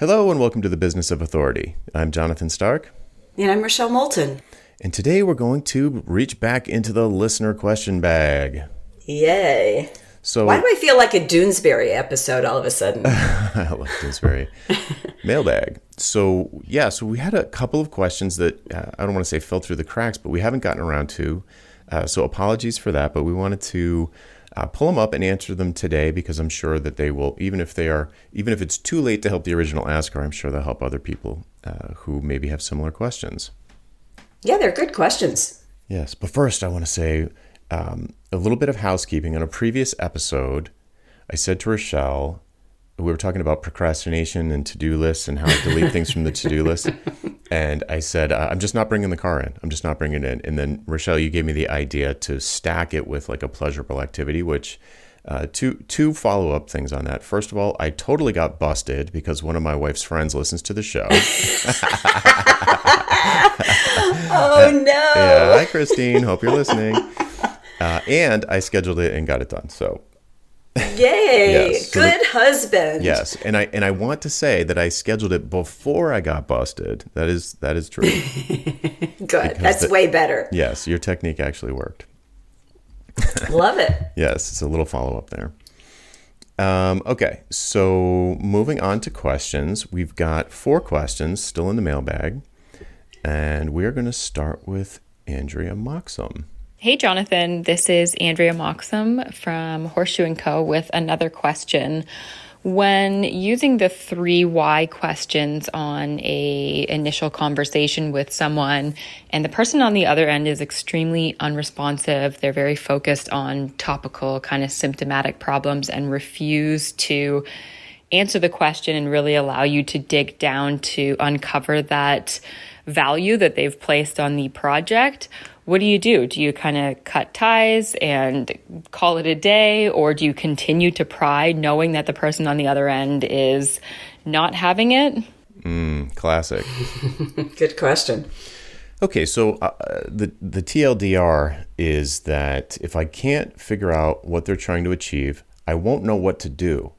Hello and welcome to the Business of Authority. I'm Jonathan Stark. And I'm Rochelle Moulton. And today we're going to reach back into the listener question bag. Yay. So why do I feel like a Doonesbury episode all of a sudden? I love Doonesbury mailbag. So yeah, so we had a couple of questions that uh, I don't want to say fell through the cracks, but we haven't gotten around to. Uh, so apologies for that, but we wanted to uh, pull them up and answer them today because I'm sure that they will, even if they are, even if it's too late to help the original asker, I'm sure they'll help other people uh, who maybe have similar questions. Yeah, they're good questions. Yes, but first I want to say um, a little bit of housekeeping. On a previous episode, I said to Rochelle, we were talking about procrastination and to do lists and how to delete things from the to do list. And I said, I'm just not bringing the car in. I'm just not bringing it in. And then, Rochelle, you gave me the idea to stack it with like a pleasurable activity, which uh, two two follow up things on that. First of all, I totally got busted because one of my wife's friends listens to the show. oh no! Yeah, hi Christine. Hope you're listening. Uh, and I scheduled it and got it done. So Yay! Yes. Good husband. Yes, and I and I want to say that I scheduled it before I got busted. That is that is true. Good. That's the, way better. Yes, your technique actually worked. Love it. yes, it's a little follow up there. Um, okay, so moving on to questions, we've got four questions still in the mailbag, and we're going to start with Andrea Moxham. Hey, Jonathan. This is Andrea Moxham from Horseshoe and Co. with another question. When using the three why questions on a initial conversation with someone, and the person on the other end is extremely unresponsive, they're very focused on topical, kind of symptomatic problems, and refuse to answer the question and really allow you to dig down to uncover that value that they've placed on the project what do you do? Do you kind of cut ties and call it a day, or do you continue to pry knowing that the person on the other end is not having it? Mm, classic. Good question. Okay, so uh, the the TLDR is that if I can't figure out what they're trying to achieve, I won't know what to do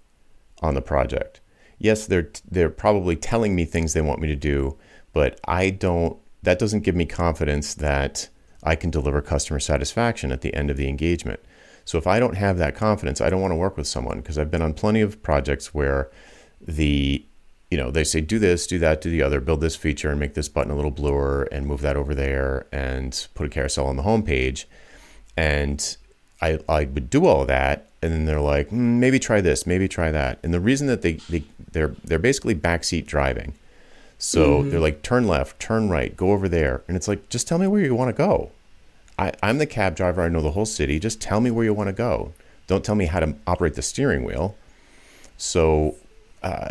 on the project. Yes, they're they're probably telling me things they want me to do, but I don't. That doesn't give me confidence that I can deliver customer satisfaction at the end of the engagement. So if I don't have that confidence, I don't want to work with someone because I've been on plenty of projects where the you know they say do this, do that, do the other, build this feature and make this button a little bluer and move that over there and put a carousel on the home page. And I, I would do all that and then they're like, mm, maybe try this, maybe try that. And the reason that they, they they're they're basically backseat driving so mm-hmm. they're like, turn left, turn right, go over there. And it's like, just tell me where you want to go. I, I'm the cab driver. I know the whole city. Just tell me where you want to go. Don't tell me how to operate the steering wheel. So, uh,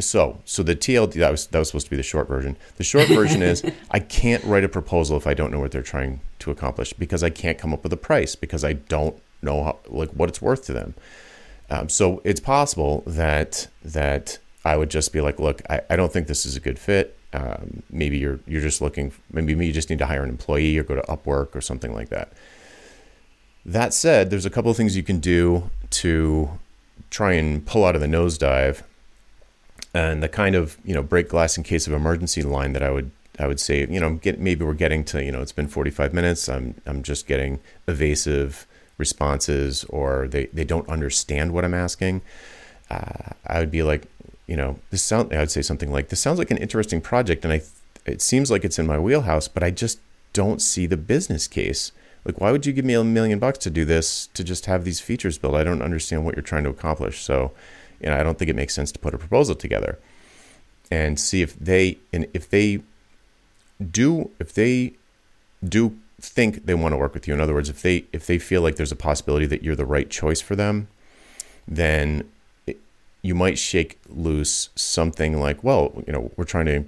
so, so the TLD that was that was supposed to be the short version. The short version is I can't write a proposal if I don't know what they're trying to accomplish because I can't come up with a price because I don't know how, like what it's worth to them. Um, so it's possible that that I would just be like, look, I, I don't think this is a good fit. Um, maybe you're you're just looking. Maybe you just need to hire an employee or go to Upwork or something like that. That said, there's a couple of things you can do to try and pull out of the nosedive, and the kind of you know break glass in case of emergency line that I would I would say you know get maybe we're getting to you know it's been 45 minutes. I'm I'm just getting evasive responses or they they don't understand what I'm asking. Uh, I would be like, you know, this sound. I would say something like, "This sounds like an interesting project, and I, it seems like it's in my wheelhouse, but I just don't see the business case. Like, why would you give me a million bucks to do this to just have these features built? I don't understand what you're trying to accomplish. So, you know, I don't think it makes sense to put a proposal together and see if they and if they do if they do think they want to work with you. In other words, if they if they feel like there's a possibility that you're the right choice for them, then you might shake loose something like, well, you know, we're trying to,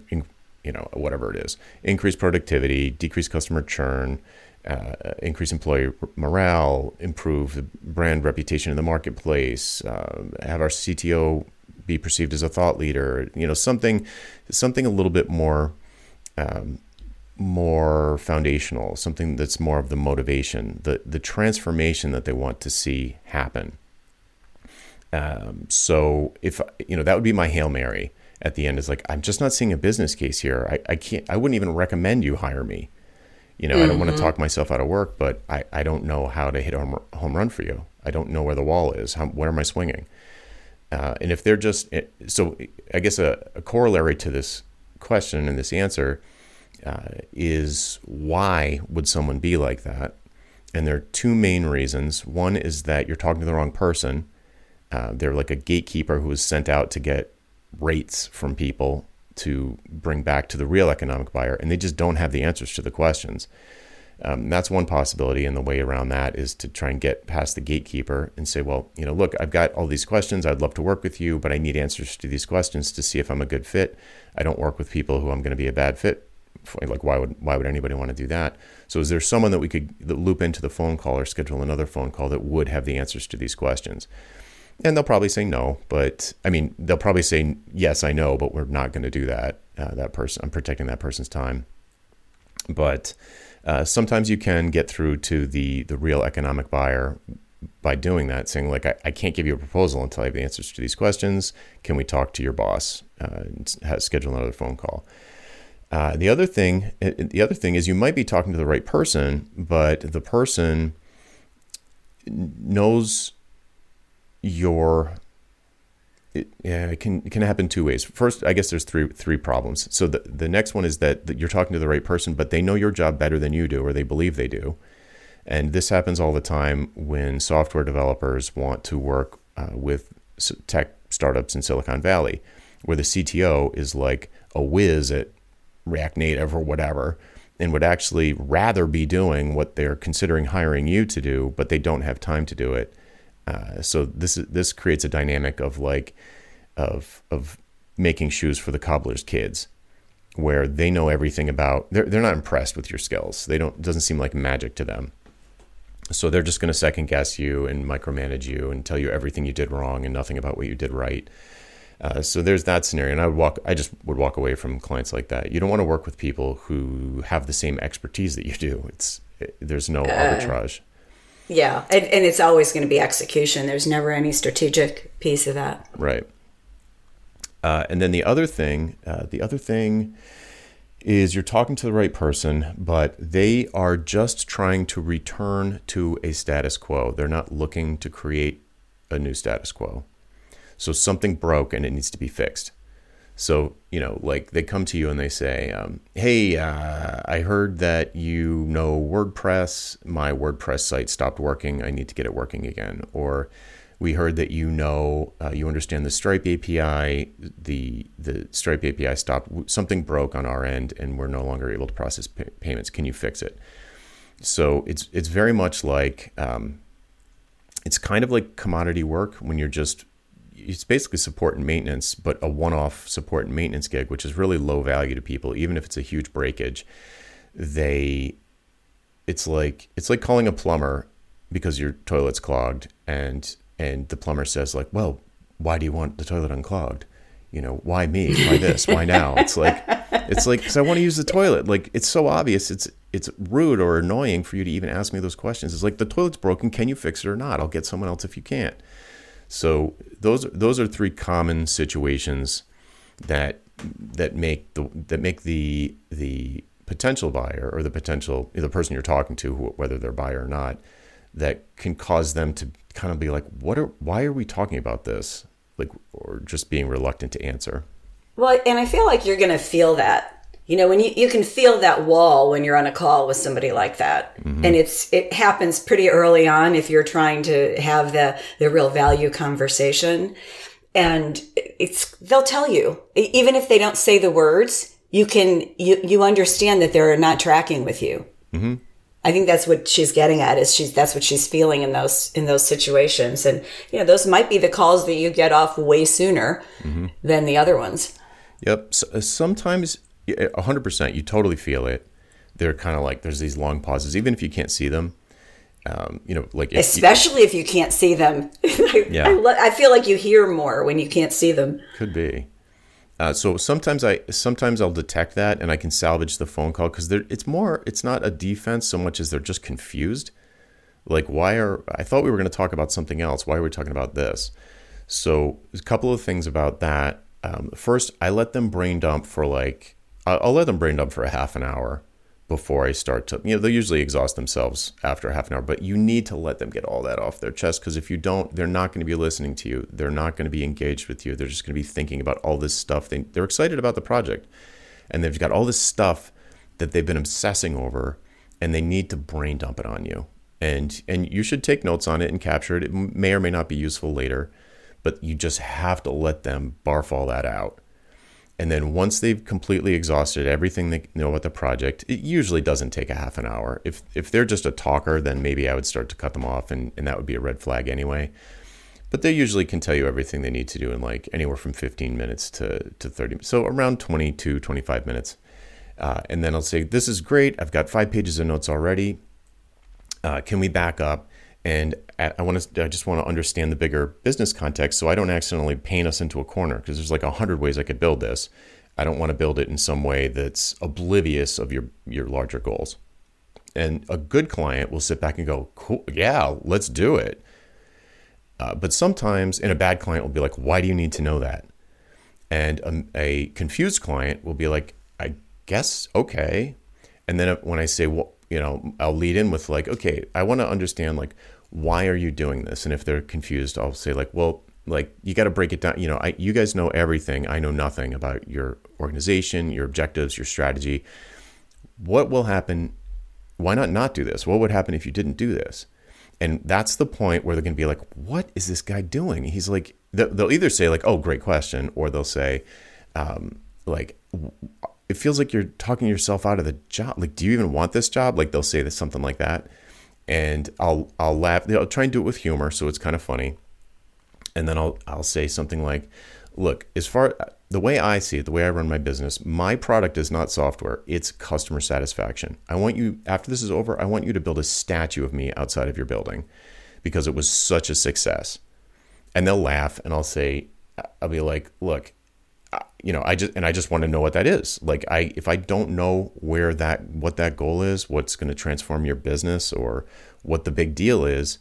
you know, whatever it is, increase productivity, decrease customer churn, uh, increase employee morale, improve brand reputation in the marketplace, uh, have our CTO be perceived as a thought leader, you know, something, something a little bit more, um, more foundational, something that's more of the motivation, the the transformation that they want to see happen. Um, so if you know that would be my hail mary, at the end is like, I'm just not seeing a business case here. I, I can't, I wouldn't even recommend you hire me. You know, mm-hmm. I don't want to talk myself out of work, but I, I don't know how to hit a home, home run for you. I don't know where the wall is. How, where am I swinging? Uh, and if they're just, so I guess a, a corollary to this question and this answer uh, is why would someone be like that? And there are two main reasons. One is that you're talking to the wrong person. Uh, they're like a gatekeeper who was sent out to get rates from people to bring back to the real economic buyer, and they just don't have the answers to the questions. Um, that's one possibility, and the way around that is to try and get past the gatekeeper and say, well, you know, look, I've got all these questions. I'd love to work with you, but I need answers to these questions to see if I'm a good fit. I don't work with people who I'm going to be a bad fit. For. Like, why would why would anybody want to do that? So, is there someone that we could loop into the phone call or schedule another phone call that would have the answers to these questions? And they'll probably say no, but I mean, they'll probably say yes, I know, but we're not going to do that. Uh, that person, I'm protecting that person's time. But uh, sometimes you can get through to the the real economic buyer by doing that, saying like, I, I can't give you a proposal until I have the answers to these questions. Can we talk to your boss? Uh, schedule another phone call. Uh, the other thing, uh, the other thing is you might be talking to the right person, but the person knows your it, yeah, it can it can happen two ways. First, I guess there's three three problems. So the the next one is that, you're talking to the right person, but they know your job better than you do, or they believe they do. And this happens all the time when software developers want to work uh, with tech startups in Silicon Valley, where the CTO is like a whiz at React Native or whatever, and would actually rather be doing what they're considering hiring you to do, but they don't have time to do it uh, so this this creates a dynamic of like of of making shoes for the cobbler's kids, where they know everything about. They're they're not impressed with your skills. They don't. It doesn't seem like magic to them. So they're just going to second guess you and micromanage you and tell you everything you did wrong and nothing about what you did right. Uh, so there's that scenario, and I would walk. I just would walk away from clients like that. You don't want to work with people who have the same expertise that you do. It's it, there's no uh, arbitrage. Yeah, and, and it's always going to be execution. There's never any strategic piece of that. Right. Uh, and then the other thing, uh, the other thing is you're talking to the right person, but they are just trying to return to a status quo. They're not looking to create a new status quo. So something broke and it needs to be fixed. So, you know, like they come to you and they say, um, Hey, uh, I heard that you know WordPress. My WordPress site stopped working. I need to get it working again. Or we heard that you know, uh, you understand the Stripe API. The, the Stripe API stopped, something broke on our end and we're no longer able to process pay- payments. Can you fix it? So it's, it's very much like, um, it's kind of like commodity work when you're just it's basically support and maintenance, but a one-off support and maintenance gig, which is really low value to people, even if it's a huge breakage. They, it's like it's like calling a plumber because your toilet's clogged, and and the plumber says like, well, why do you want the toilet unclogged? You know, why me? Why this? Why now? It's like, it's like because I want to use the toilet. Like it's so obvious. It's it's rude or annoying for you to even ask me those questions. It's like the toilet's broken. Can you fix it or not? I'll get someone else if you can't. So those those are three common situations that that make the that make the the potential buyer or the potential the person you're talking to whether they're buyer or not that can cause them to kind of be like what are why are we talking about this? Like or just being reluctant to answer. Well and i feel like you're going to feel that you know when you, you can feel that wall when you're on a call with somebody like that. Mm-hmm. and it's it happens pretty early on if you're trying to have the the real value conversation. And it's they'll tell you. Even if they don't say the words you can you you understand that they're not tracking with you. Mm-hmm. i think that's what she's getting at is she's that's what she's feeling in those in those situations. And you know those might be the calls that you get off way sooner mm-hmm. than the other ones. Yep. So, uh, sometimes hundred percent. You totally feel it. They're kind of like there's these long pauses, even if you can't see them. Um, you know, like if especially you, if you can't see them. yeah, I, I, feel like you hear more when you can't see them. Could be. Uh, so sometimes I sometimes I'll detect that and I can salvage the phone call because it's more it's not a defense so much as they're just confused. Like why are I thought we were going to talk about something else? Why are we talking about this? So a couple of things about that um, first I let them brain dump for like I'll, let them brain dump for a half an hour before I start to you know they'll usually exhaust themselves after half an hour, but you need to let them get all that off their chest because if you don't, they're not going to be listening to you. They're not going to be engaged with you. They're just going to be thinking about all this stuff. They, they're excited about the project, and they've got all this stuff that they've been obsessing over, and they need to brain dump it on you. And and you should take notes on it and capture it. It may or may not be useful later, but you just have to let them barf all that out and then once they've completely exhausted everything they know about the project, it usually doesn't take a half an hour. If if they're just a talker, then maybe I would start to cut them off and, and that would be a red flag anyway. But they usually can tell you everything they need to do in like anywhere from 15 minutes to, to 30 So around 22, 25 minutes. Uh, and then I'll say, This is great. I've got five pages of notes already. Uh, can we back up? And I want to, I just want to understand the bigger business context so I don't accidentally paint us into a corner because there's like a hundred ways I could build this. I don't want to build it in some way that's oblivious of your, your larger goals. And a good client will sit back and go, cool, yeah, let's do it. Uh, but sometimes, and a bad client will be like, why do you need to know that? And a, a confused client will be like, I guess, okay. And then when I say, well, you know, I'll lead in with like, okay, I want to understand like why are you doing this? And if they're confused, I'll say like, well, like you got to break it down. You know, I, you guys know everything. I know nothing about your organization, your objectives, your strategy. What will happen? Why not not do this? What would happen if you didn't do this? And that's the point where they're going to be like, what is this guy doing? He's like, they'll either say like, oh, great question, or they'll say, um, like, it feels like you're talking yourself out of the job. Like, do you even want this job? Like they'll say this, something like that and I'll I'll laugh. I'll try and do it with humor, so it's kind of funny. And then I'll I'll say something like, "Look, as far the way I see it, the way I run my business, my product is not software; it's customer satisfaction. I want you after this is over, I want you to build a statue of me outside of your building because it was such a success." And they'll laugh, and I'll say, "I'll be like, look." You know i just and i just want to know what that is. Like i if i don't know where that what that goal is what's going to transform your business or what the big deal is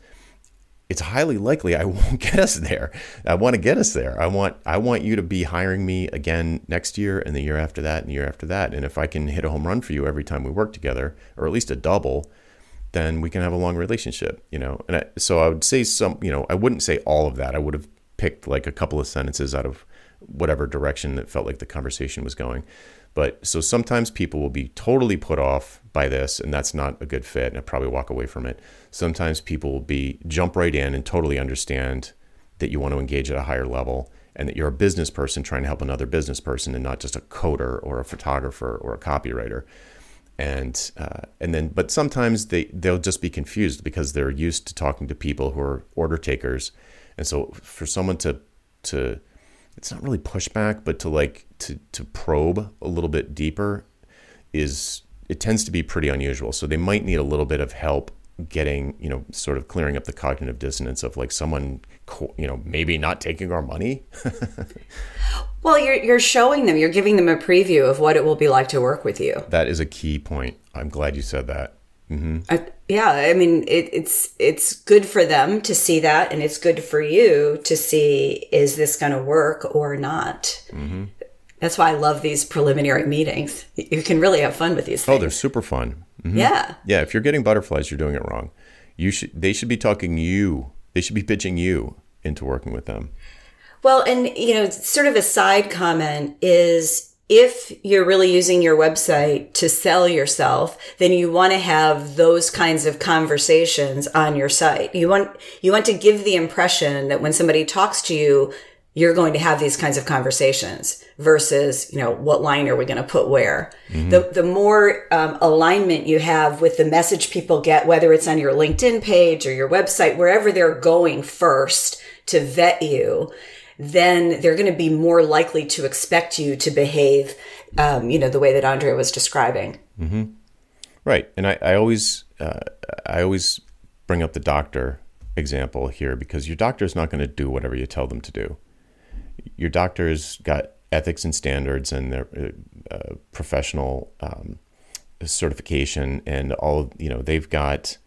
it's highly likely i won't get us there. I want to get us there. I want i want you to be hiring me again next year and the year after that and the year after that. And if i can hit a home run for you every time we work together or at least a double then we can have a long relationship you know? And I, so i would say some you know i wouldn't say all of that. I would have picked like a couple of sentences out of whatever direction that felt like the conversation was going. But so sometimes people will be totally put off by this, and that's not a good fit, and I probably walk away from it. Sometimes people will be jump right in and totally understand that you want to engage at a higher level and that you're a business person trying to help another business person and not just a coder or a photographer or a copywriter and uh, and then but sometimes they they'll just be confused because they're used to talking to people who are order takers and so for someone to to it's not really pushback, but to like to to probe a little bit deeper is it tends to be pretty unusual. So they might need a little bit of help getting, you know, sort of clearing up the cognitive dissonance of like someone, you know, maybe not taking our money. well, you're you're showing them, you're giving them a preview of what it will be like to work with you. That is a key point. I'm glad you said that. Mm-hmm. Uh, yeah, I mean, it, it's it's good for them to see that, and it's good for you to see is this going to work or not. Mm-hmm. That's why I love these preliminary meetings. You can really have fun with these. Things. Oh, they're super fun. Mm-hmm. Yeah, yeah. If you're getting butterflies, you're doing it wrong. You should. They should be talking you. They should be pitching you into working with them. Well, and you know, sort of a side comment is if you're really using your website to sell yourself, then you want to have those kinds of conversations on your site. You want, you want to give the impression that when somebody talks to you, you're going to have these kinds of conversations versus, you know, what line are we going to put where? Mm-hmm. The, the more um, alignment you have with the message people get, whether it's on your LinkedIn page or your website, wherever they're going first to vet you, then they're going to be more likely to expect you to behave, um, you know, the way that Andrea was describing. Mm-hmm. Right, and I, I always, uh, I always bring up the doctor example here because your doctor is not going to do whatever you tell them to do. Your doctor's got ethics and standards and their uh, uh, professional um, certification and all. You know, they've got.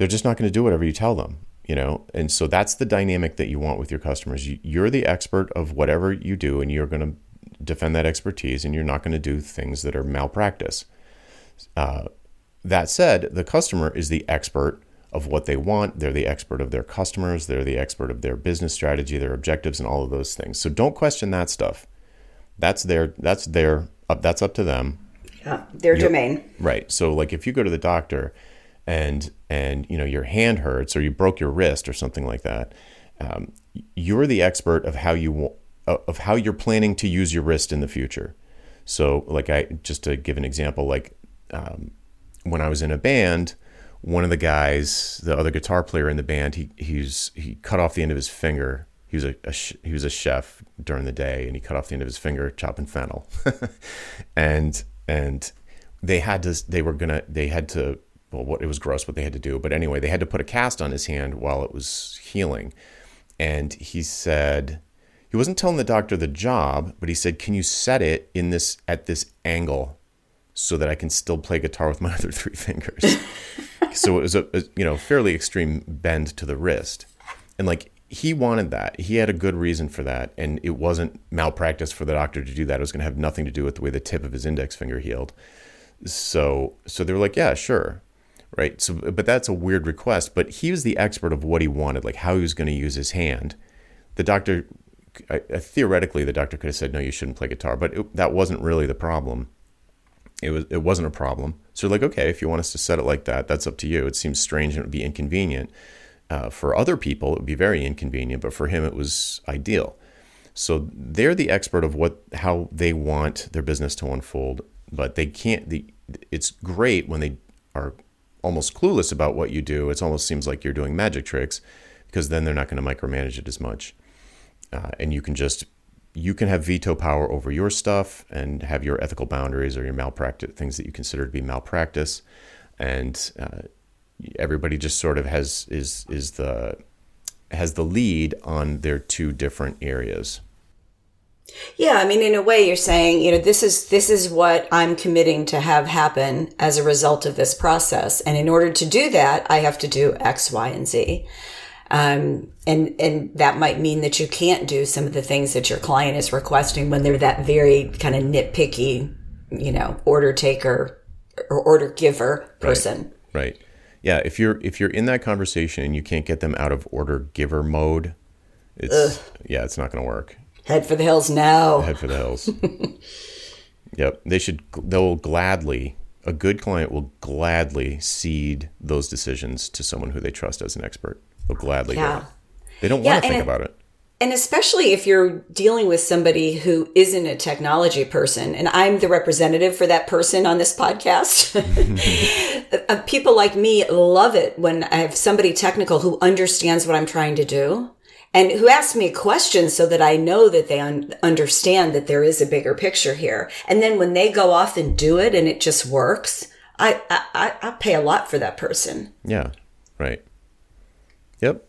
They're just not going to do whatever you tell them you know? And so that's the dynamic that you want with your customers. You, you're the expert of whatever you do and you're going to defend that expertise and you're not going to do things that are malpractice. Uh, that said the customer is the expert of what they want. They're the expert of their customers. They're the expert of their business strategy their objectives and all of those things. So don't question that stuff. That's their that's their up that's up to them. Yeah their You're- domain. Right. So like if you go to the doctor and and you know your hand hurts or you broke your wrist or something like that, um, you're the expert of how you of how you're planning to use your wrist in the future. So like I just to give an example, like um, when I was in a band, one of the guys, the other guitar player in the band, he he's he cut off the end of his finger. He was a, a he was a chef during the day, and he cut off the end of his finger chopping fennel, and and they had to they were gonna they had to well what it was gross what they had to do. But anyway they had to put a cast on his hand while it was healing. And he said he wasn't telling the doctor the job but he said can you set it in this at this angle so that I can still play guitar with my other three fingers? So it was a, a you know fairly extreme bend to the wrist. And like he wanted that. He had a good reason for that. And it wasn't malpractice for the doctor to do that. It was going to have nothing to do with the way the tip of his index finger healed. So so they were like yeah sure right? So but that's a weird request but he was the expert of what he wanted like how he was going to use his hand. The doctor I, I, theoretically the doctor could have said no you shouldn't play guitar but it, that wasn't really the problem. It was it wasn't a problem. So like okay if you want us to set it like that that's up to you. It seems strange and it would be inconvenient. Uh, for other people it would be very inconvenient but for him it was ideal. So they're the expert of what how they want their business to unfold but they can't the it's great when they are almost clueless about what you do. It almost seems like you're doing magic tricks because then they're not going to micromanage it as much. Uh, and you can just you can have veto power over your stuff and have your ethical boundaries or your malpractice things that you consider to be malpractice. And uh, everybody just sort of has is is the has the lead on their two different areas Yeah, I mean, in a way, you're saying, you know, this is this is what I'm committing to have happen as a result of this process, and in order to do that, I have to do X, Y, and Z. Um, and and that might mean that you can't do some of the things that your client is requesting when they're that very kind of nitpicky, you know, order taker or order giver person. right. Yeah if you're if you're in that conversation and you can't get them out of order giver mode it's yeah it's not going to work Head for the hills now. head for the hills yep they should they'll gladly a good client will gladly cede those decisions to someone who they trust as an expert they'll gladly do Yeah. it they don't Yeah, want to think it- about it And especially if you're dealing with somebody who isn't a technology person, and I'm the representative for that person on this podcast. Uh, People like me love it when I have somebody technical who understands what I'm trying to do and who asks me questions so that I know that they un- understand that there is a bigger picture here. And then when they go off and do it and it just works, I, I, I, I pay a lot for that person. Yeah, right. Yep.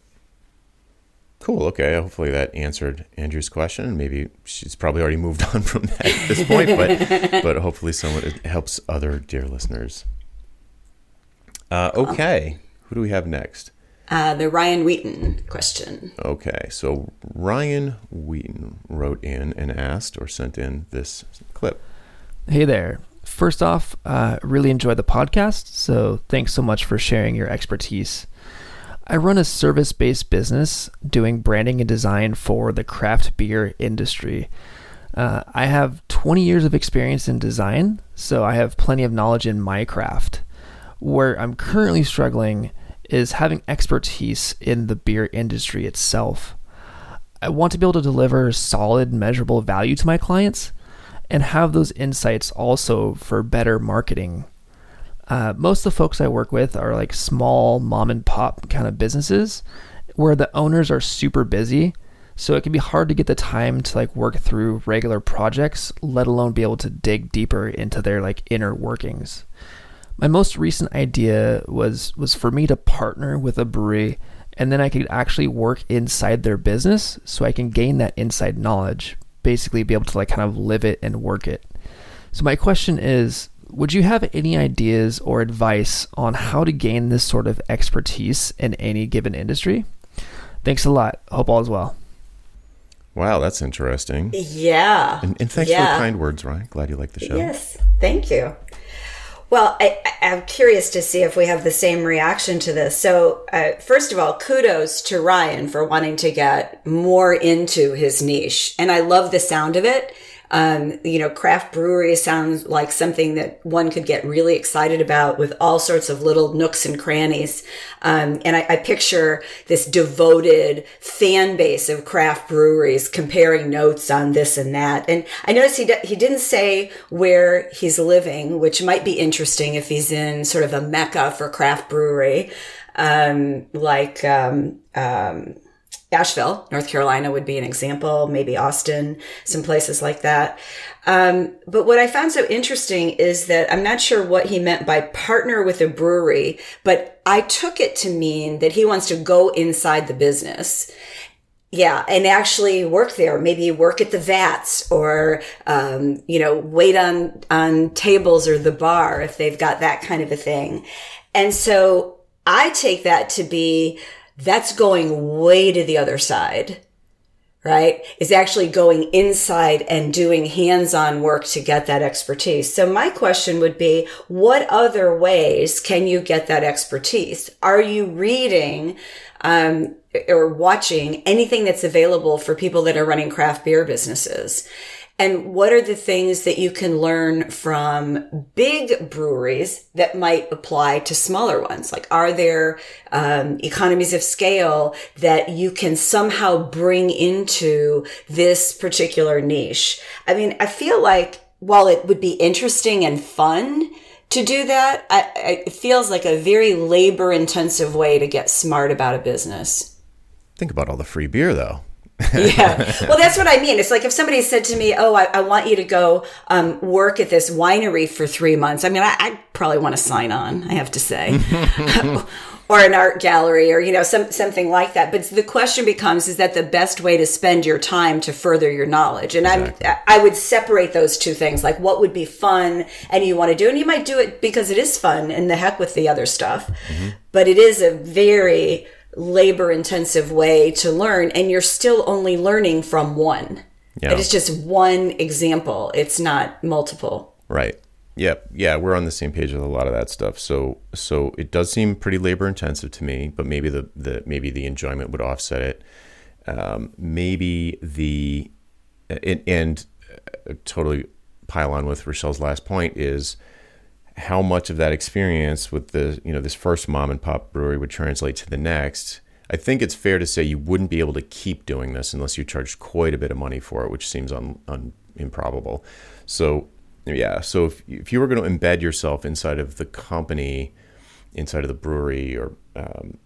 Cool. Okay. Hopefully that answered Andrew's question. Maybe she's probably already moved on from that at this point, but but hopefully someone it helps other dear listeners. Uh, okay. Who do we have next? Uh, the Ryan Wheaton question. Okay. So Ryan Wheaton wrote in and asked or sent in this clip. Hey there. First off, uh, really enjoy the podcast, so thanks so much for sharing your expertise. I run a service based business doing branding and design for the craft beer industry. Uh, I have 20 years of experience in design, so I have plenty of knowledge in my craft. Where I'm currently struggling is having expertise in the beer industry itself. I want to be able to deliver solid, measurable value to my clients and have those insights also for better marketing. Uh, most of the folks I work with are like small mom and pop kind of businesses where the owners are super busy. So it can be hard to get the time to like work through regular projects, let alone be able to dig deeper into their like inner workings. My most recent idea was was for me to partner with a brewery and then I could actually work inside their business so I can gain that inside knowledge, basically be able to like kind of live it and work it. So my question is would you have any ideas or advice on how to gain this sort of expertise in any given industry? Thanks a lot. Hope all is well. Wow, that's interesting. Yeah. And, and thanks yeah. for the kind words, Ryan. Glad you like the show. Yes, thank you. Well, I, am curious to see if we have the same reaction to this. So, uh, first of all, kudos to Ryan for wanting to get more into his niche. And I love the sound of it. Um, you know, craft brewery sounds like something that one could get really excited about with all sorts of little nooks and crannies. Um, and I, I, picture this devoted fan base of craft breweries comparing notes on this and that. And I noticed he, he didn't say where he's living, which might be interesting if he's in sort of a mecca for craft brewery, um, like, um, um Asheville, North Carolina would be an example, maybe Austin, some places like that. Um, but what I found so interesting is that I'm not sure what he meant by partner with a brewery, but I took it to mean that he wants to go inside the business. Yeah, and actually work there. Maybe work at the vats, or um, you know, wait on on tables or the bar if they've got that kind of a thing. And so I take that to be that's going way to the other side, right? Is actually going inside and doing hands-on work to get that expertise. So my question would be, what other ways can you get that expertise? Are you reading, um, or watching anything that's available for people that are running craft beer businesses? And what are the things that you can learn from big breweries that might apply to smaller ones? Like, are there um, economies of scale that you can somehow bring into this particular niche? I mean, I feel like while it would be interesting and fun, to do that, I, it feels like a very labor intensive way to get smart about a business. Think about all the free beer, though. yeah. Well, that's what I mean. It's like if somebody said to me, "Oh, I, I want you to go um, work at this winery for three months." I mean, I, I probably want to sign on. I have to say, or an art gallery, or you know, some something like that. But the question becomes: Is that the best way to spend your time to further your knowledge? And exactly. I'm I would separate those two things. Like, what would be fun, and you want to do, and you might do it because it is fun, and the heck with the other stuff. Mm-hmm. But it is a very labor intensive way to learn and you're still only learning from one. Yeah. It's just one example. It's not multiple. Right. Yep. Yeah, we're on the same page with a lot of that stuff. So so it does seem pretty labor intensive to me, but maybe the, the maybe the enjoyment would offset it. Um, maybe the and, and uh, totally pile on with Rochelle's last point is how much of that experience with the you know this first mom and pop brewery would translate to the next i think it's fair to say you wouldn't be able to keep doing this unless you charged quite a bit of money for it which seems un, un, improbable. So yeah so if, if you were going to embed yourself inside of the company inside of the brewery or um,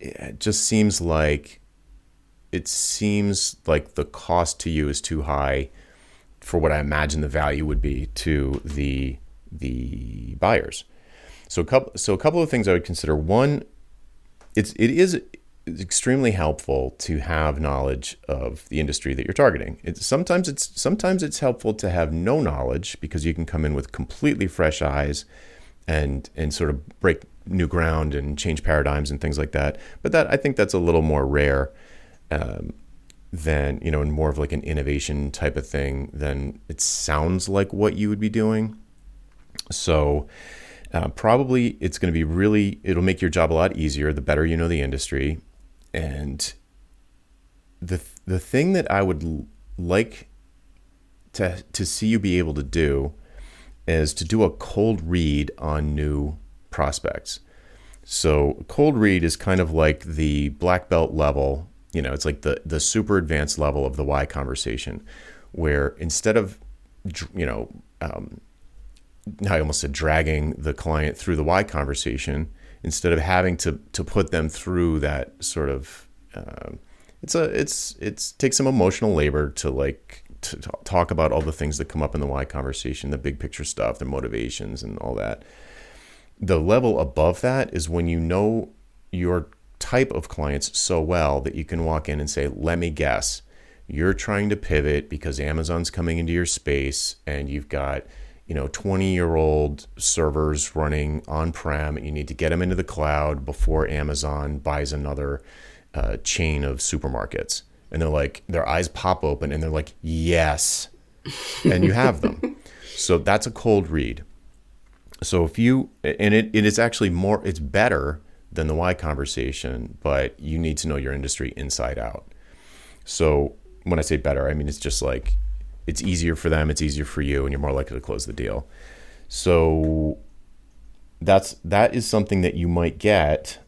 it just seems like it seems like the cost to you is too high for what i imagine the value would be to the the buyers. So a couple so a couple of things I would consider. One, it's it is extremely helpful to have knowledge of the industry that you're targeting. It's sometimes it's sometimes it's helpful to have no knowledge because you can come in with completely fresh eyes and and sort of break new ground and change paradigms and things like that. But that I think that's a little more rare um, than you know, and more of like an innovation type of thing than it sounds like what you would be doing. So, uh, probably it's going to be really, it'll make your job a lot easier the better you know the industry. And the, the thing that I would like to, to see you be able to do is to do a cold read on new prospects. So, cold read is kind of like the black belt level, you know, it's like the, the super advanced level of the why conversation, where instead of, you know, um, I almost said dragging the client through the why conversation instead of having to to put them through that sort of uh, it's a it's it's takes some emotional labor to like to talk about all the things that come up in the why conversation, the big picture stuff, the motivations and all that. The level above that is when you know your type of clients so well that you can walk in and say, "Let me guess, you're trying to pivot because Amazon's coming into your space and you've got you know 20 year old servers running on prem and you need to get them into the cloud before amazon buys another uh, chain of supermarkets. And they're like their eyes pop open and they're like yes. And you have them. So that's a cold read. So if you and it, it is actually more it's better than the why conversation but you need to know your industry inside out. So when i say better i mean it's just like it's easier for them, it's easier for you, and you're more likely to close the deal. So that's that is something that you might get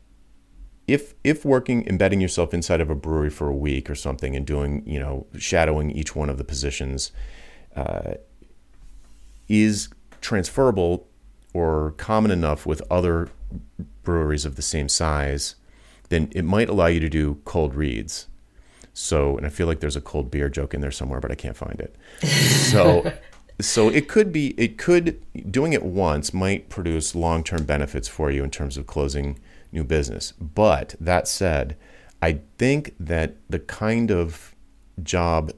if if working embedding yourself inside of a brewery for a week or something and doing you know shadowing each one of the positions uh, is transferable or common enough with other breweries of the same size then it might allow you to do cold reads so, and I feel like there's a cold beer joke in there somewhere, but I can't find it. So, so it could be, it could, doing it once might produce long term benefits for you in terms of closing new business. But that said, I think that the kind of job,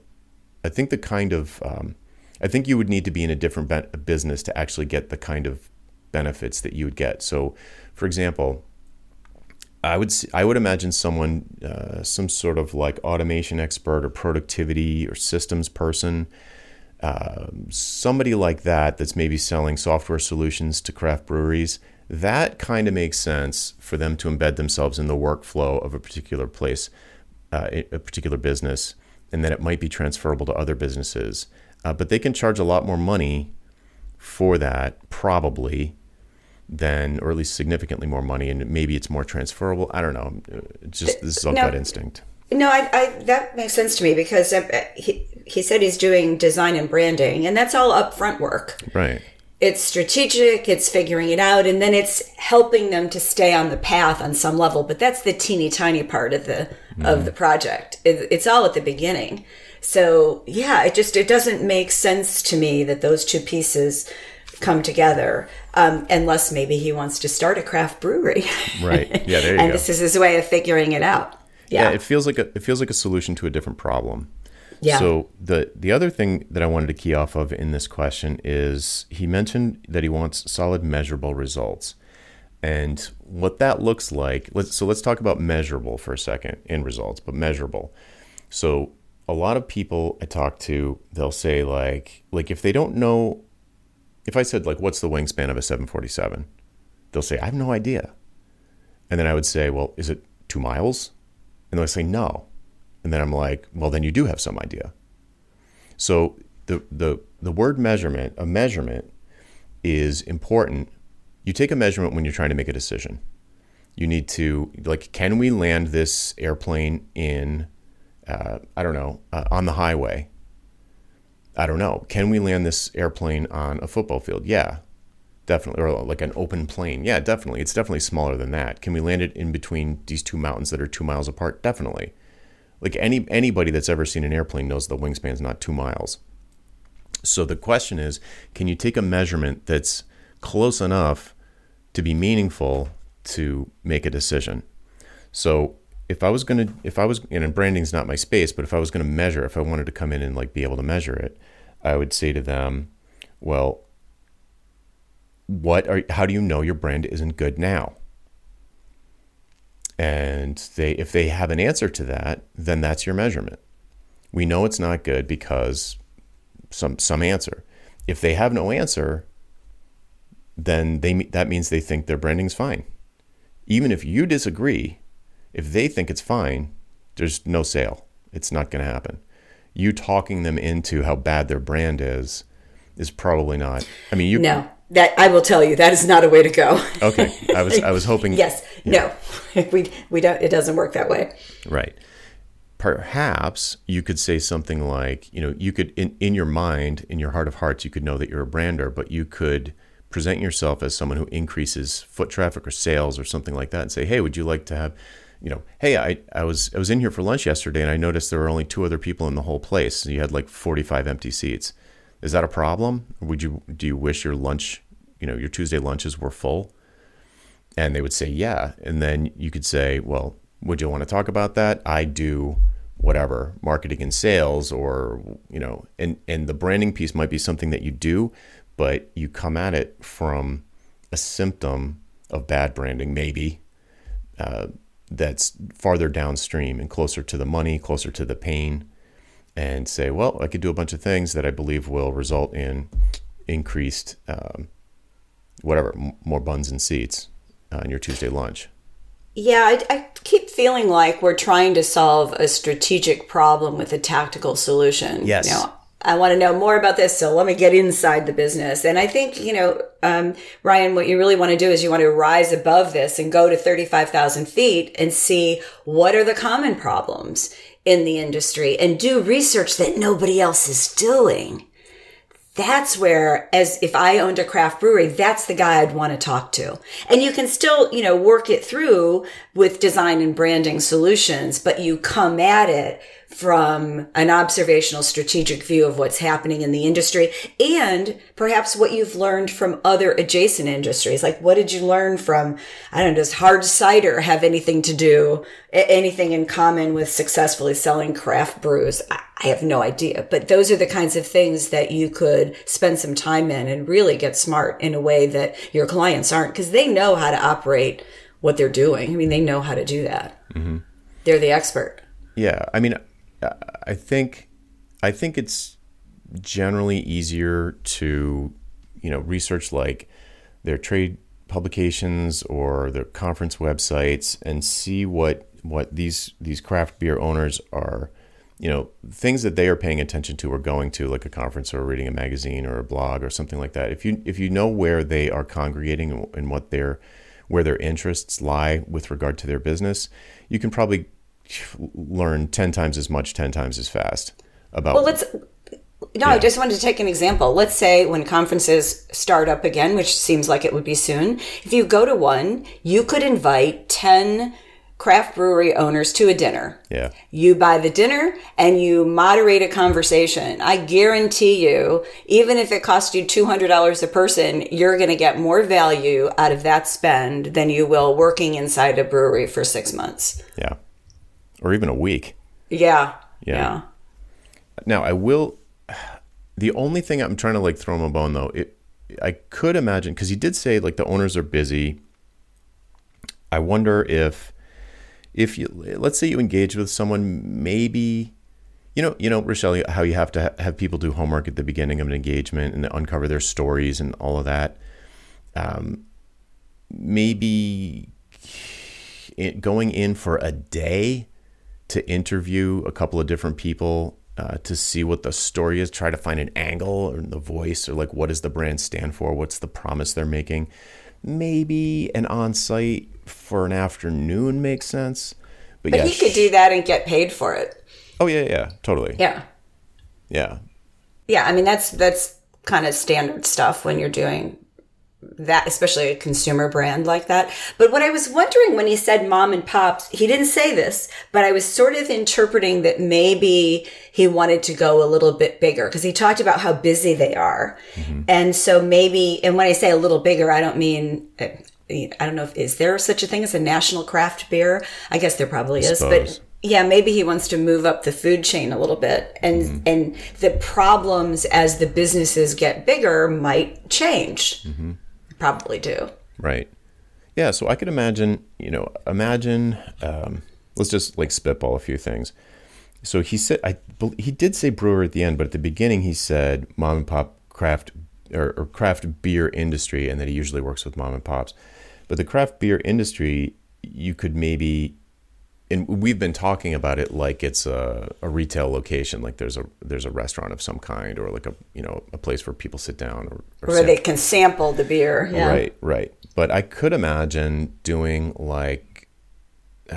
I think the kind of, um, I think you would need to be in a different be- business to actually get the kind of benefits that you would get. So, for example, I would I would imagine someone, uh, some sort of like automation expert or productivity or systems person, uh, somebody like that that's maybe selling software solutions to craft breweries. That kind of makes sense for them to embed themselves in the workflow of a particular place, uh, a particular business, and then it might be transferable to other businesses. Uh, but they can charge a lot more money for that, probably, than, or at least significantly more money, and maybe it's more transferable. I don't know. It's just this is all gut instinct. No, I, I, that makes sense to me because uh, he he said he's doing design and branding, and that's all upfront work. Right. It's strategic. It's figuring it out, and then it's helping them to stay on the path on some level. But that's the teeny tiny part of the mm. of the project. It, it's all at the beginning. So yeah, it just it doesn't make sense to me that those two pieces come together um, unless maybe he wants to start a craft brewery right yeah there you and go. this is his way of figuring it out yeah. yeah. it feels like a it feels like a solution to a different problem yeah. So the the other thing that I wanted to key off of in this question is he mentioned that he wants solid measurable results. And what that looks like, let's so let's talk about measurable for a second in results, but measurable. So a lot of people I talk to, they'll say like like if they don't know if I said like, "What's the wingspan of a 747?" They'll say, "I have no idea." And then I would say, "Well, is it two miles?" And they'll say, "No." And then I'm like, "Well, then you do have some idea." So the the the word measurement, a measurement, is important. You take a measurement when you're trying to make a decision. You need to like, can we land this airplane in, uh, I don't know, uh, on the highway? I don't know. Can we land this airplane on a football field? Yeah, definitely. Or like an open plain? Yeah, definitely. It's definitely smaller than that. Can we land it in between these two mountains that are two miles apart? Definitely. Like any anybody that's ever seen an airplane knows the wingspan's not two miles. So the question is, can you take a measurement that's close enough to be meaningful to make a decision? So if I was gonna, if I was, and branding's not my space, but if I was gonna measure, if I wanted to come in and like be able to measure it, I would say to them, well, what are, how do you know your brand isn't good now? And they, if they have an answer to that, then that's your measurement. We know it's not good because some some answer. If they have no answer, then they that means they think their branding's fine. Even if you disagree, if they think it's fine, there's no sale. It's not going to happen you talking them into how bad their brand is is probably not. I mean, you no. That I will tell you, that is not a way to go. okay, I was I was hoping. yes, yeah. no, we we don't. It doesn't work that way. Right. Perhaps you could say something like, you know, you could in in your mind, in your heart of hearts, you could know that you're a brander, but you could present yourself as someone who increases foot traffic or sales or something like that, and say, hey, would you like to have you know, hey, I, I was I was in here for lunch yesterday and I noticed there were only two other people in the whole place. You had like 45 empty seats. Is that a problem? Would you do you wish your lunch, you know, your Tuesday lunches were full? And they would say, yeah. And then you could say, well, would you want to talk about that? I do whatever, marketing and sales or, you know, and and the branding piece might be something that you do, but you come at it from a symptom of bad branding, maybe, uh, that's farther downstream and closer to the money, closer to the pain, and say, well, I could do a bunch of things that I believe will result in increased, um, whatever, m- more buns and seats uh, in your Tuesday lunch. Yeah, I, I, keep feeling like we're trying to solve a strategic problem with a tactical solution. Yes. You know, I want to know more about this, so let me get inside the business. And I think, you know, um, Ryan, what you really want to do is you want to rise above this and go to 35,000 feet and see what are the common problems in the industry and do research that nobody else is doing that's where as if i owned a craft brewery that's the guy i'd want to talk to and you can still you know work it through with design and branding solutions but you come at it from an observational strategic view of what's happening in the industry and perhaps what you've learned from other adjacent industries. Like, what did you learn from, I don't know, does hard cider have anything to do, anything in common with successfully selling craft brews? I, have no idea, but those are the kinds of things that you could spend some time in and really get smart in a way that your clients aren't because they know how to operate what they're doing. I mean, they know how to do that. Mm-hmm. They're the expert. Yeah. I mean, I think I think it's generally easier to you know research like their trade publications or their conference websites and see what what these these craft beer owners are you know things that they are paying attention to or going to like a conference or reading a magazine or a blog or something like that. If you if you know where they are congregating and what their where their interests lie with regard to their business you can probably learn 10 times as much 10 times as fast about well let's no yeah. i just wanted to take an example. Let's say when conferences start up again which seems like it would be soon if you go to one you could invite 10 craft brewery owners to a dinner. Yeah. You buy the dinner and you moderate a conversation. I guarantee you even if it costs you $200 a person you're going to get more value out of that spend than you will working inside a brewery for six months. Yeah or even a week. Yeah. Yeah. yeah. Now I will. The only thing I'm trying to like throw him a bone though, it I could imagine because he did say like the owners are busy. I wonder if if you let's say you engage with someone maybe you know you know Rochelle how you have to ha- have people do homework at the beginning of an engagement and uncover their stories and all of that um, maybe going in for a day to interview a couple of different people uh, to see what the story is, try to find an angle or the voice or like what does the brand stand for? What's the promise they're making? Maybe an on site for an afternoon makes sense. But, but yeah, he could do that and get paid for it. Oh yeah, yeah, totally. Yeah. Yeah. Yeah, I mean that's that's kind of standard stuff when you're doing that, especially a consumer brand like that. But what I was wondering when he said mom and pops, he didn't say this, but I was sort of interpreting that maybe he wanted to go a little bit bigger because he talked about how busy they are. Mm-hmm. And so maybe, and when I say a little bigger, I don't mean, I don't know if, is there such a thing as a national craft beer? I guess there probably is, but yeah, maybe he wants to move up the food chain a little bit, and mm-hmm. and the problems as the businesses get bigger might change. Mm-hmm probably do. Right. Yeah. So I could imagine, you know, imagine, um, let's just like spitball a few things. So he said, I he did say brewer at the end, but at the beginning he said mom and pop craft or, or craft beer industry, and that he usually works with mom and pops. But the craft beer industry, you could maybe and we've been talking about it like it's a, a, retail location, like there's a there's a restaurant of some kind, or like a you know a place where people sit down, or, or where they can sample the beer. Yeah. Right, right. But I could imagine doing like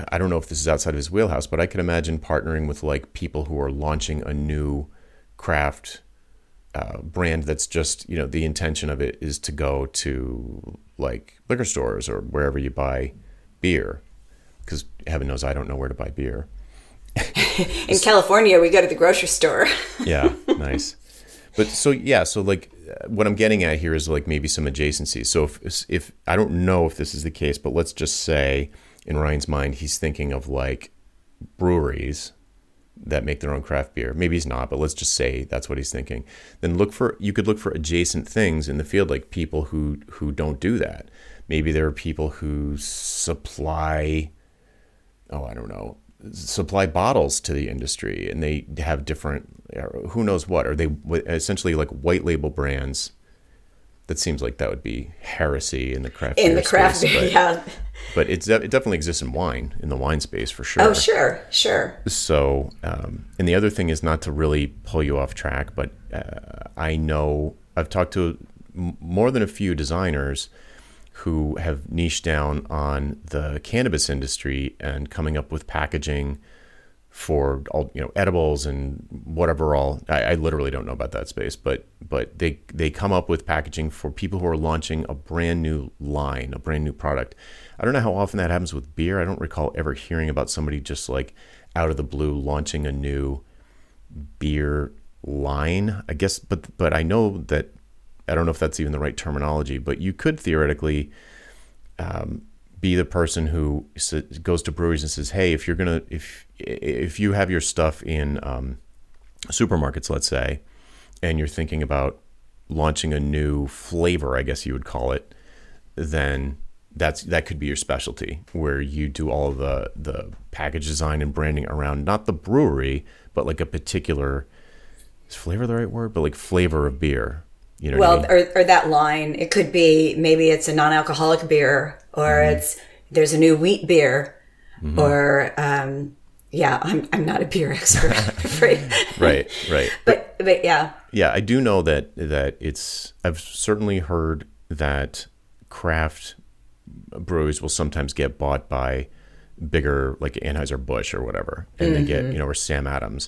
I don't know if this is outside of his wheelhouse, but I could imagine partnering with like people who are launching a new craft uh, brand that's just you know the intention of it is to go to like liquor stores or wherever you buy beer because heaven knows I don't know where to buy beer. In California, we go to the grocery store. yeah, nice. But so yeah, so like what I'm getting at here is like maybe some adjacencies. So if if I don't know if this is the case, but let's just say in Ryan's mind he's thinking of like breweries that make their own craft beer. Maybe he's not, but let's just say that's what he's thinking. Then look for you could look for adjacent things in the field, like people who who don't do that. Maybe there are people who supply, oh, I don't know, supply bottles to the industry, and they have different, who knows what, are they essentially like white label brands that seems like that would be heresy in the craft in the craft space, beer, but, yeah. But it's it definitely exists in wine in the wine space for sure. Oh, sure, sure. So, um, and the other thing is not to really pull you off track, but uh, I know I've talked to more than a few designers who have niched down on the cannabis industry and coming up with packaging for all you know edibles and whatever all. I, I, literally don't know about that space but but they they come up with packaging for people who are launching a brand new line a brand new product. I don't know how often that happens with beer. I don't recall ever hearing about somebody just like out of the blue launching a new beer line. I guess but but i know that i don't know if that's even the right terminology but you could theoretically um, be the person who goes to breweries and says, "Hey, if you're gonna if if you have your stuff in um, supermarkets, let's say, and you're thinking about launching a new flavor, I guess you would call it, then that's that could be your specialty, where you do all the the package design and branding around not the brewery, but like a particular is flavor the right word, but like flavor of beer." You know well, I mean? or, or that line, it could be maybe it's a non-alcoholic beer, or mm-hmm. it's there's a new wheat beer, mm-hmm. or um, yeah, I'm I'm not a beer expert, right, right. But but yeah, yeah, I do know that that it's. I've certainly heard that craft breweries will sometimes get bought by bigger like Anheuser Busch or whatever, and mm-hmm. they get mm-hmm. you know or Sam Adams,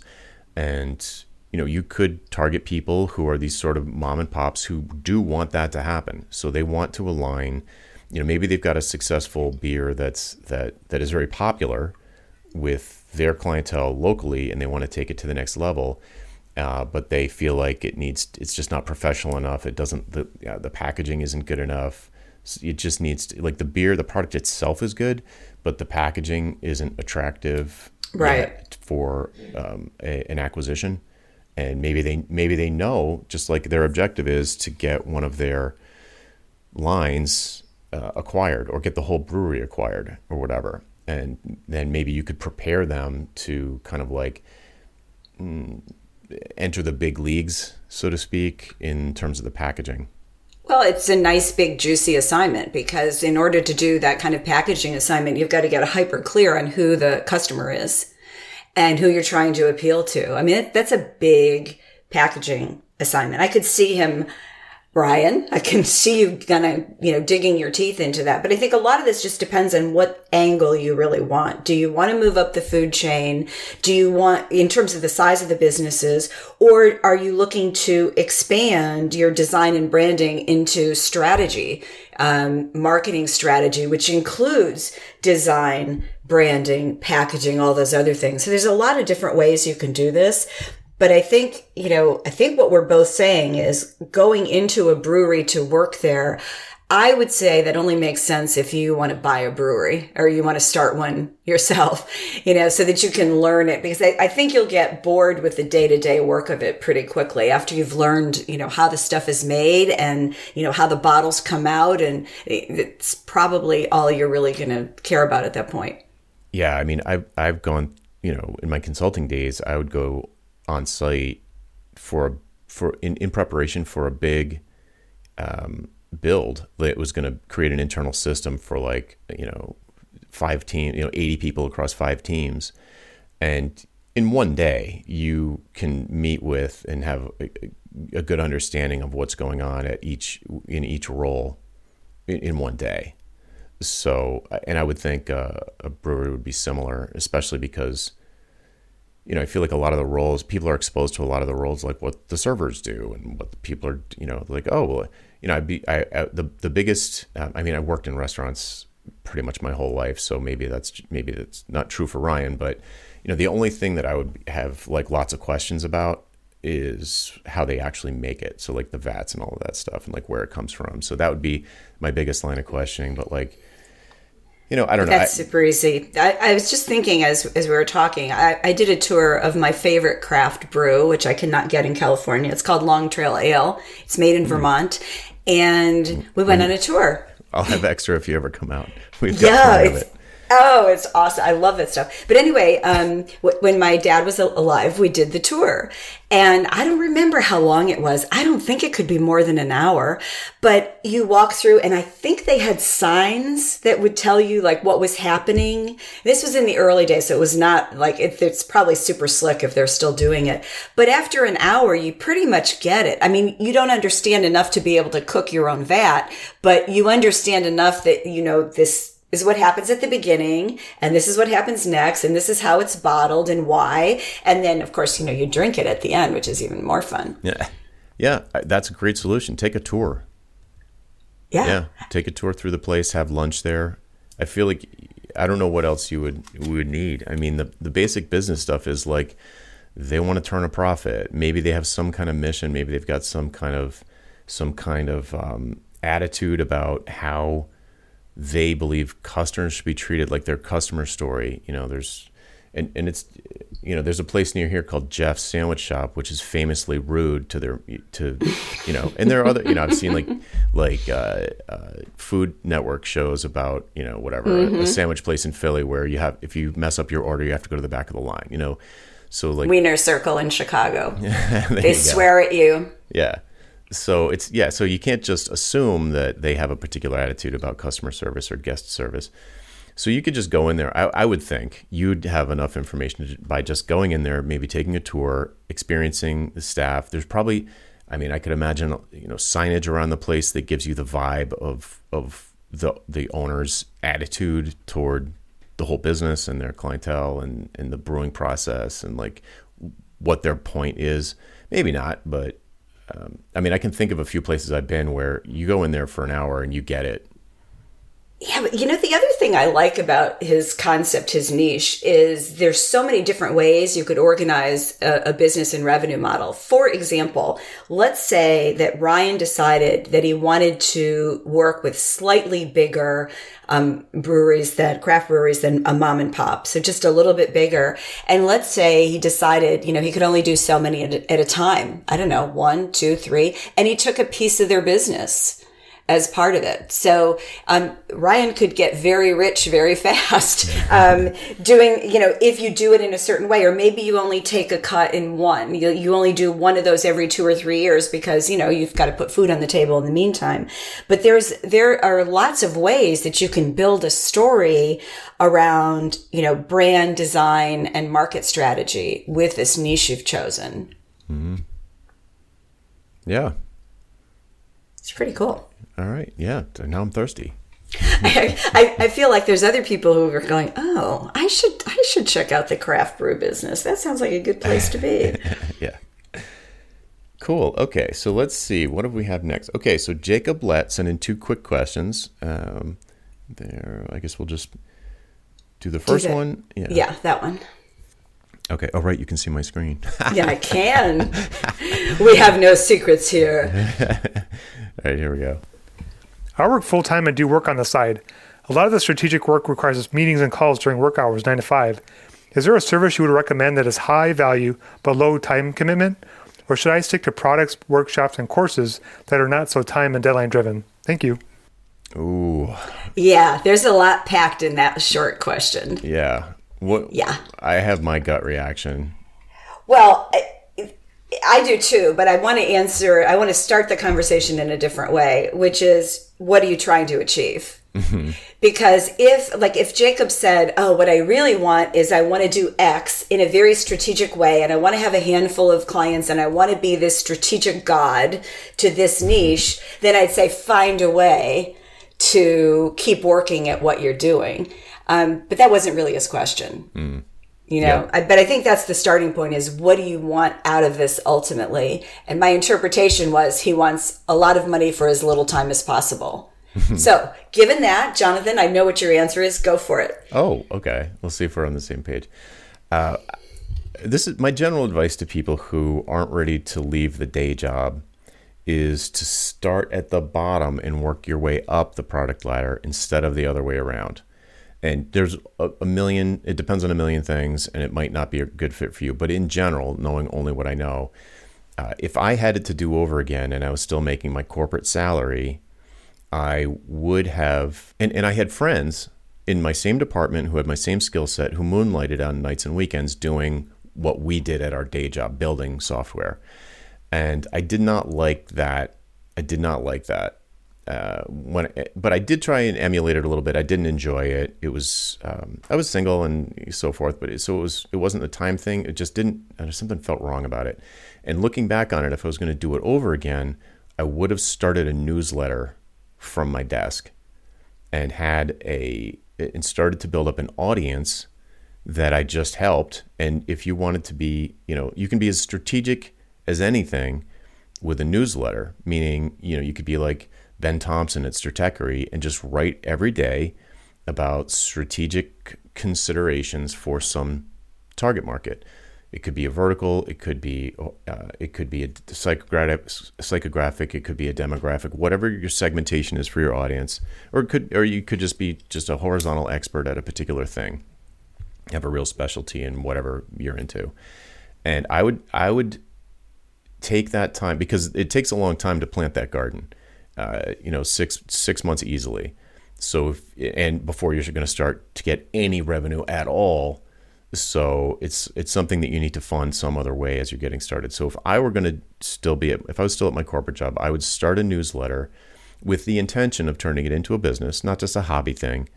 and you know, you could target people who are these sort of mom and pops who do want that to happen. So they want to align, you know, maybe they've got a successful beer that's that that is very popular with their clientele locally and they want to take it to the next level. Uh, but they feel like it needs it's just not professional enough. It doesn't the yeah, the packaging isn't good enough. It just needs to, like the beer, the product itself is good, but the packaging isn't attractive right for um, a, an acquisition and maybe they maybe they know just like their objective is to get one of their lines uh, acquired or get the whole brewery acquired or whatever. And then maybe you could prepare them to kind of like mm, enter the big leagues so to speak in terms of the packaging. Well, it's a nice big juicy assignment because in order to do that kind of packaging assignment, you've got to get hyper clear on who the customer is and who you're trying to appeal to. I mean, that's a big packaging assignment. I could see him, Brian, I can see you gonna, you know, digging your teeth into that. But I think a lot of this just depends on what angle you really want. Do you want to move up the food chain? Do you want, in terms of the size of the businesses, or are you looking to expand your design and branding into strategy, um, marketing strategy, which includes design, branding, packaging, all those other things. So there's a lot of different ways you can do this. But I think, you know, I think what we're both saying is going into a brewery to work there. I would say that only makes sense if you want to buy a brewery or you want to start one yourself, you know, so that you can learn it because I, I think you'll get bored with the day to day work of it pretty quickly after you've learned, you know, how the stuff is made and, you know, how the bottles come out. And it's probably all you're really going to care about at that point yeah, I mean, I've I've gone, you know, in my consulting days, I would go on site for for in, in preparation for a big um, build that was going to create an internal system for like you know five team, you know, eighty people across five teams, and in one day you can meet with and have a, a good understanding of what's going on at each in each role in, in one day so, and I would think uh, a brewery would be similar, especially because, you know, I feel like a lot of the roles, people are exposed to a lot of the roles, like what the servers do and what the people are, you know, like, oh, well, you know, I'd be, I, I the, the biggest, um, I mean, I worked in restaurants pretty much my whole life. So maybe that's, maybe that's not true for Ryan, but, you know, the only thing that I would have like lots of questions about is how they actually make it. So like the vats and all of that stuff and like where it comes from. So that would be my biggest line of questioning. But like, you know, I don't know. That's super easy. I, I was just thinking as as we were talking, I, I did a tour of my favorite craft brew, which I cannot get in California. It's called Long Trail Ale. It's made in hmm. Vermont, and we went hmm. on a tour. I'll have extra if you ever come out. We've got Yeah, of it. Oh, it's awesome. I love that stuff. But anyway, um, w- when my dad was alive, we did the tour, and I don't remember how long it was. I don't think it could be more than an hour. But you walk through, and I think they had signs that would tell you like what was happening. This was in the early days, so it was not like it, it's probably super slick if they're still doing it. But after an hour, you pretty much get it. I mean, you don't understand enough to be able to cook your own vat, but you understand enough that you know this is what happens at the beginning and this is what happens next and this is how it's bottled and why and then of course you know you drink it at the end which is even more fun Yeah, yeah, that's a great solution. Take a tour. yeah, Yeah, take a tour through the place, have lunch there. I feel like I don't know what else you would we would need. I mean, the the basic business stuff is like they want to turn a profit. Maybe they have some kind of mission. Maybe they've got some kind of some kind of um, attitude about how they believe customers should be treated like their customer story. You know, there's and, and it's you know there's a place near here called Jeff's Sandwich Shop, which is famously rude to their to you know, and there are other you know I've seen like like uh, uh, Food Network shows about you know whatever a, a sandwich place in Philly where you have if you mess up your order you have to go to the back of the line. You know, so like wiener circle in chicago they swear at you Yeah. So it's yeah, so you can't just assume that they have a particular attitude about customer service or guest service. So you could just go in there. I, I would think you'd have enough information to, by just going in there, maybe taking a tour, experiencing the staff. There's probably, I mean, I could imagine you know signage around the place that gives you the vibe of of the the owner's attitude toward the whole business and their clientele and and the brewing process and like what their point is. Maybe not, but um, I mean, I can think of a few places I've been where you go in there for an hour and you get it. Yeah, but you know, the other thing I like about his concept, his niche, is there's so many different ways you could organize a, a, business and revenue model. For example, let's say that Ryan decided that he wanted to work with slightly bigger um, breweries than craft breweries than a mom and pop. So just a little bit bigger. And let's say he decided, you know, he could only do so many at at a time. I don't know, one, two, three. And he took a piece of their business as part of it. So um, Ryan could get very rich very fast um, doing, you know, if you do it in a certain way, or maybe you only take a cut in one. You, you only do one of those every two or three years because you know you've got to put food on the table in the meantime. But there's there are lots of ways that you can build a story around you know brand design and market strategy with this niche you've chosen. Mm-hmm. Yeah. It's pretty cool. All right. Yeah. Now I'm thirsty. I, I, feel like there's other people who are going, oh, I should I should check out the craft brew business. That sounds like a good place to be. yeah. Cool. Okay. So let's see. What do we have next? Okay. So Jacob Lett sent in two quick questions. Um, there. I guess we'll just do the first do one. Yeah. Yeah, that one. Okay. Oh, right. You can see my screen. yeah, I can. we have no secrets here. All right. Here we go. I work full time and do work on the side. A lot of the strategic work requires us meetings and calls during work hours, 9 to 5. Is there a service you would recommend that is high value but low time commitment? Or should I stick to products, workshops, and courses that are not so time and deadline driven? Thank you. Ooh. Yeah, there's a lot packed in that short question. Yeah. What? Yeah. I have my gut reaction. Well, I, do too, but I want to answer, I want to start the conversation in a different way, which is what are you trying to achieve? Mm-hmm. Because if, like, if Jacob said, Oh, what I really want is I want to do X in a very strategic way, and I want to have a handful of clients, and I want to be this strategic God to this niche, then I'd say find a way to keep working at what you're doing. Um, but that wasn't really his question. Mm. You know, yeah. I, but I think that's the starting point is what do you want out of this ultimately? And my interpretation was he wants a lot of money for as little time as possible. so, given that, Jonathan, I know what your answer is. Go for it. Oh, okay. We'll see if we're on the same page. Uh, this is my general advice to people who aren't ready to leave the day job is to start at the bottom and work your way up the product ladder instead of the other way around. And there's a, a, million it depends on a million things and it might not be a good fit for you. But in general knowing only what i know uh, if i had it to do over again and i was still making my corporate salary i would have and, and i had friends in my same department who had my same skill set who moonlighted on nights and weekends doing what we did at our day job building software. And i did not like that. I did not like that uh, when but I did try and emulate it a little bit. I didn't enjoy it. It was um, I was single and so forth, but it, so it was it wasn't the time thing. It just didn't. Something felt wrong about it. And looking back on it, if I was going to do it over again, I would have started a newsletter from my desk and had a and started to build up an audience that I just helped. And if you wanted to be, you know, you can be as strategic as anything with a newsletter, meaning, you know, you could be like Ben Thompson at Stratechery and just write every day about strategic considerations for some target market. It could be a vertical, it could be uh, it could be a psychographic, psychographic, it could be a demographic, whatever your segmentation is for your audience, or it could or you could just be just a horizontal expert at a particular thing, have a real specialty in whatever you're into, and I would I would take that time because it takes a long time to plant that garden uh, you know, six six months easily. So if, and before you're going to start to get any revenue at all, so it's it's something that you need to fund some other way as you're getting started. So if I were going to still be at, if I was still at my corporate job, I would start a newsletter with the intention of turning it into a business, not just a hobby thing.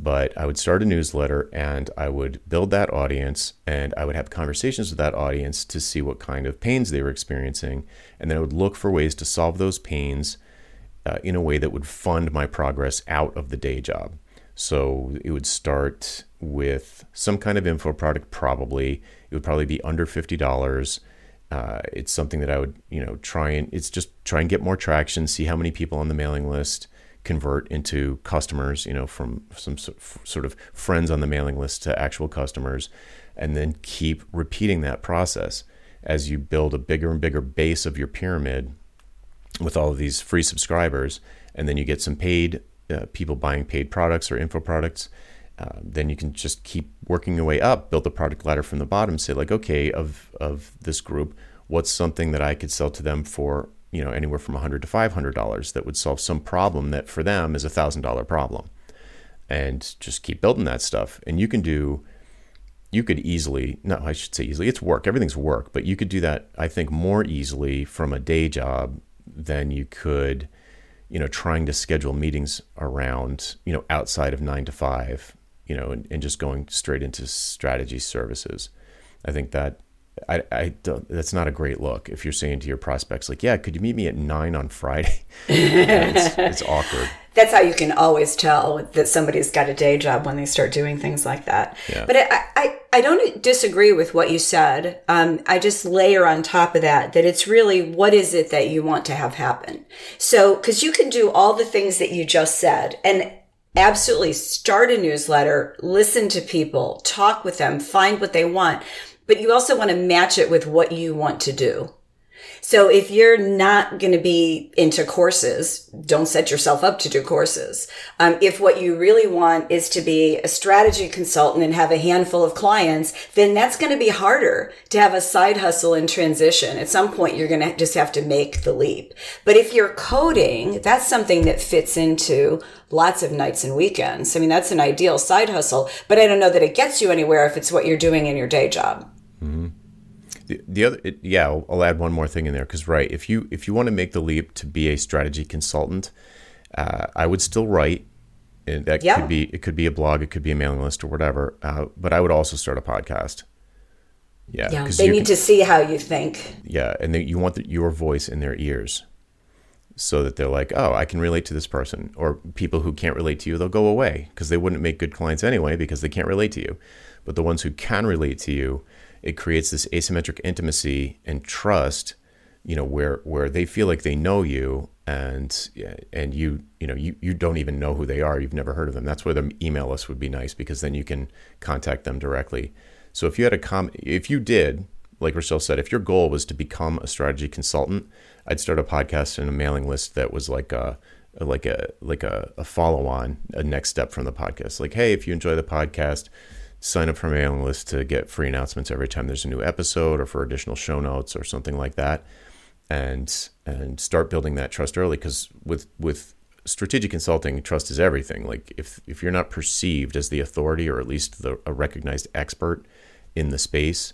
But I would start a newsletter and I would build that audience and I would have conversations with that audience to see what kind of pains they were experiencing. And then I would look for ways to solve those pains uh, in a way that would fund my progress out of the day job. So it would start with some kind of info product, probably. It would probably be under $50. Uh, it's something that I would, you know, try and it's just try and get more traction, see how many people on the mailing list convert into customers, you know, from some sort of friends on the mailing list to actual customers, and then keep repeating that process as you build a bigger and bigger base of your pyramid with all of these free subscribers, and then you get some paid uh, people buying paid products or info products. Uh, then you can just keep working your way up, build the product ladder from the bottom. Say like, okay, of of this group, what's something that I could sell to them for you know anywhere from 100 to 500 dollars that would solve some problem that for them is a thousand dollar problem, and just keep building that stuff. And you can do you could easily no i should say easily it's work everything's work but you could do that i think more easily from a day job than you could, you know, trying to schedule meetings around, you know, outside of nine to five, you know, and, and just going straight into strategy services. I think that I, I don't, that's not a great look if you're saying to your prospects like, yeah, could you meet me at nine on Friday? it's, it's, awkward. That's how you can always tell that somebody's got a day job when they start doing things like that. Yeah. But I, I, I don't disagree with what you said. Um, I just layer on top of that that it's really what is it that you want to have happen. So, because you can do all the things that you just said, and absolutely start a newsletter, listen to people, talk with them, find what they want but you also want to match it with what you want to do. So if you're not going to be into courses, don't set yourself up to do courses. Um, if what you really want is to be a strategy consultant and have a handful of clients, then that's going to be harder to have a side hustle in transition. At some point, you're going to just have to make the leap. But if you're coding, that's something that fits into lots of nights and weekends. I mean, that's an ideal side hustle, but I don't know that it gets you anywhere if it's what you're doing in your day job. Mm-hmm. The, the other, it, yeah, I'll, I'll, add one more thing in there because right, if you if you want to make the leap to be a strategy consultant, uh, I would still write. And that yeah. could be it could be a blog, it could be a mailing list or whatever. Uh, but I would also start a podcast. Yeah, yeah they need to see how you think. Yeah, and they, you want the, your voice in their ears, so that they're like, oh, I can relate to this person. Or people who can't relate to you, they'll go away because they wouldn't make good clients anyway because they can't relate to you. But the ones who can relate to you, it creates this asymmetric intimacy and trust you know where where they feel like they know you and and you you know you, you don't even know who they are. You've never heard of them. That's where the email list would be nice because then you can contact them directly. So if you had a com if you did like Rochelle said if your goal was to become a strategy consultant I'd start a podcast and a mailing list that was like a like a like a, a follow on, a next step from the podcast. Like, hey, if you enjoy the podcast, sign up for my mailing list to get free announcements every time there's a new episode, or for additional show notes or something like that, and and start building that trust early. Because with with strategic consulting, trust is everything. Like if if you're not perceived as the authority or at least the, a recognized expert in the space,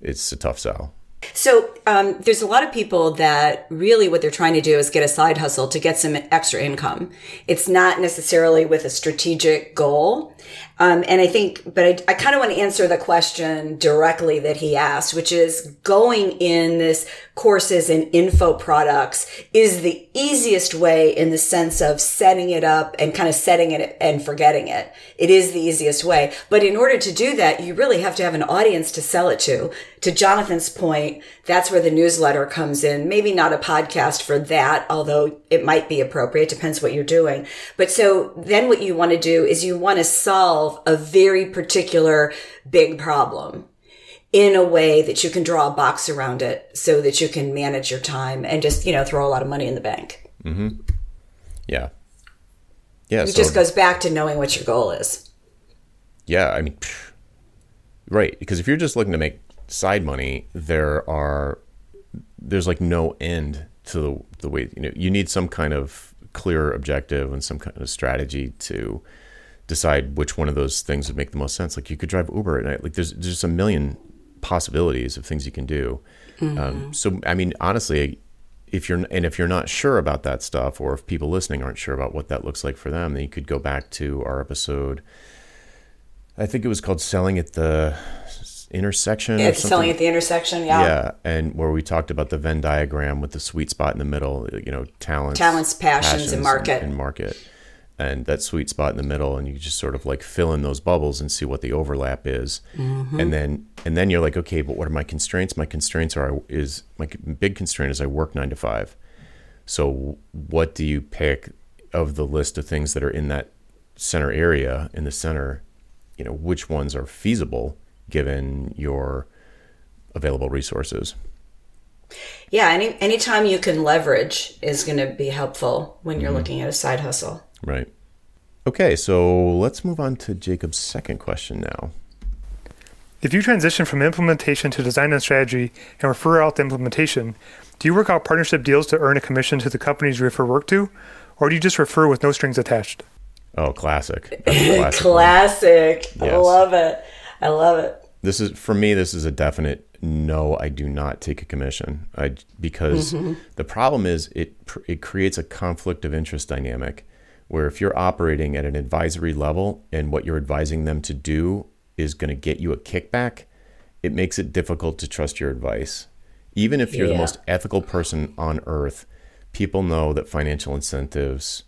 it's a tough sell. So um, there's a lot of people that really what they're trying to do is get a side hustle to get some extra income. It's not necessarily with a strategic goal. Um, and I think, but I, I kind of want to answer the question directly that he asked, which is going in this courses and info products is the easiest way in the sense of setting it up and kind of setting it and forgetting it. It is the easiest way. But in order to do that, you really have to have an audience to sell it to. To Jonathan's point, that's where the newsletter comes in. Maybe not a podcast for that, although it might be appropriate. Depends what you're doing. But so then what you want to do is you want to solve a very particular big problem in a way that you can draw a box around it so that you can manage your time and just, you know, throw a lot of money in the bank. Mm-hmm. Yeah. Yeah. It so, just goes back to knowing what your goal is. Yeah. I mean, right. Because if you're just looking to make side money, there are, there's like no end to the, the way, you know, you need some kind of clear objective and some kind of strategy to decide which one of those things would make the most sense. Like you could drive Uber at night. Like there's there's a million possibilities of things you can do. Mm-hmm. Um, so I mean, honestly, if you're and if you're not sure about that stuff, or if people listening aren't sure about what that looks like for them, then you could go back to our episode. I think it was called "Selling at the Intersection." Yeah, selling at the intersection. Yeah. Yeah, and where we talked about the Venn diagram with the sweet spot in the middle. You know, talents, talents, passions, passions and market. And, and market and that sweet spot in the middle and you just sort of like fill in those bubbles and see what the overlap is. Mm-hmm. and then and then you're like okay but what are my constraints? My constraints are is my big constraint is i work nine to five. So what do you pick of the list of things that are in that center area in the center you know which ones are feasible given your available resources? Yeah any anytime you can leverage is going to be helpful when you're mm-hmm. looking at a side hustle Right. Okay, so let's move on to Jacob's second question now. If you transition from implementation to design and strategy and refer out the implementation, do you work out partnership deals to earn a commission to the companies you refer work to, or do you just refer with no strings attached? Oh, classic. classic. classic. Yes. I love it. I love it. This is for me. This is a definite no. I do not take a commission. I because mm-hmm. the problem is it it creates a conflict of interest dynamic where if you're operating at an advisory level and what you're advising them to do is going to get you a kickback, it makes it difficult to trust your advice. Even if you're yeah. the most ethical person on earth, people know that financial incentives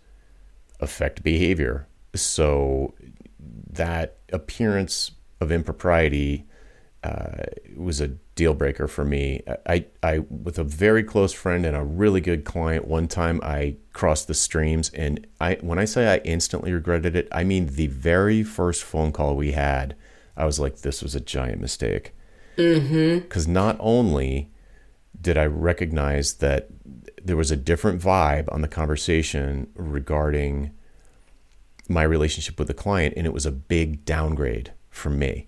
affect behavior. So that appearance of impropriety uh, was a deal breaker for me. I, I, with a very close friend and a really good client, one time I crossed the streams, and I, when I say I instantly regretted it, I mean the very first phone call we had, I was like, this was a giant mistake. Because mm-hmm. not only did I recognize that there was a different vibe on the conversation regarding my relationship with the client, and it was a big downgrade for me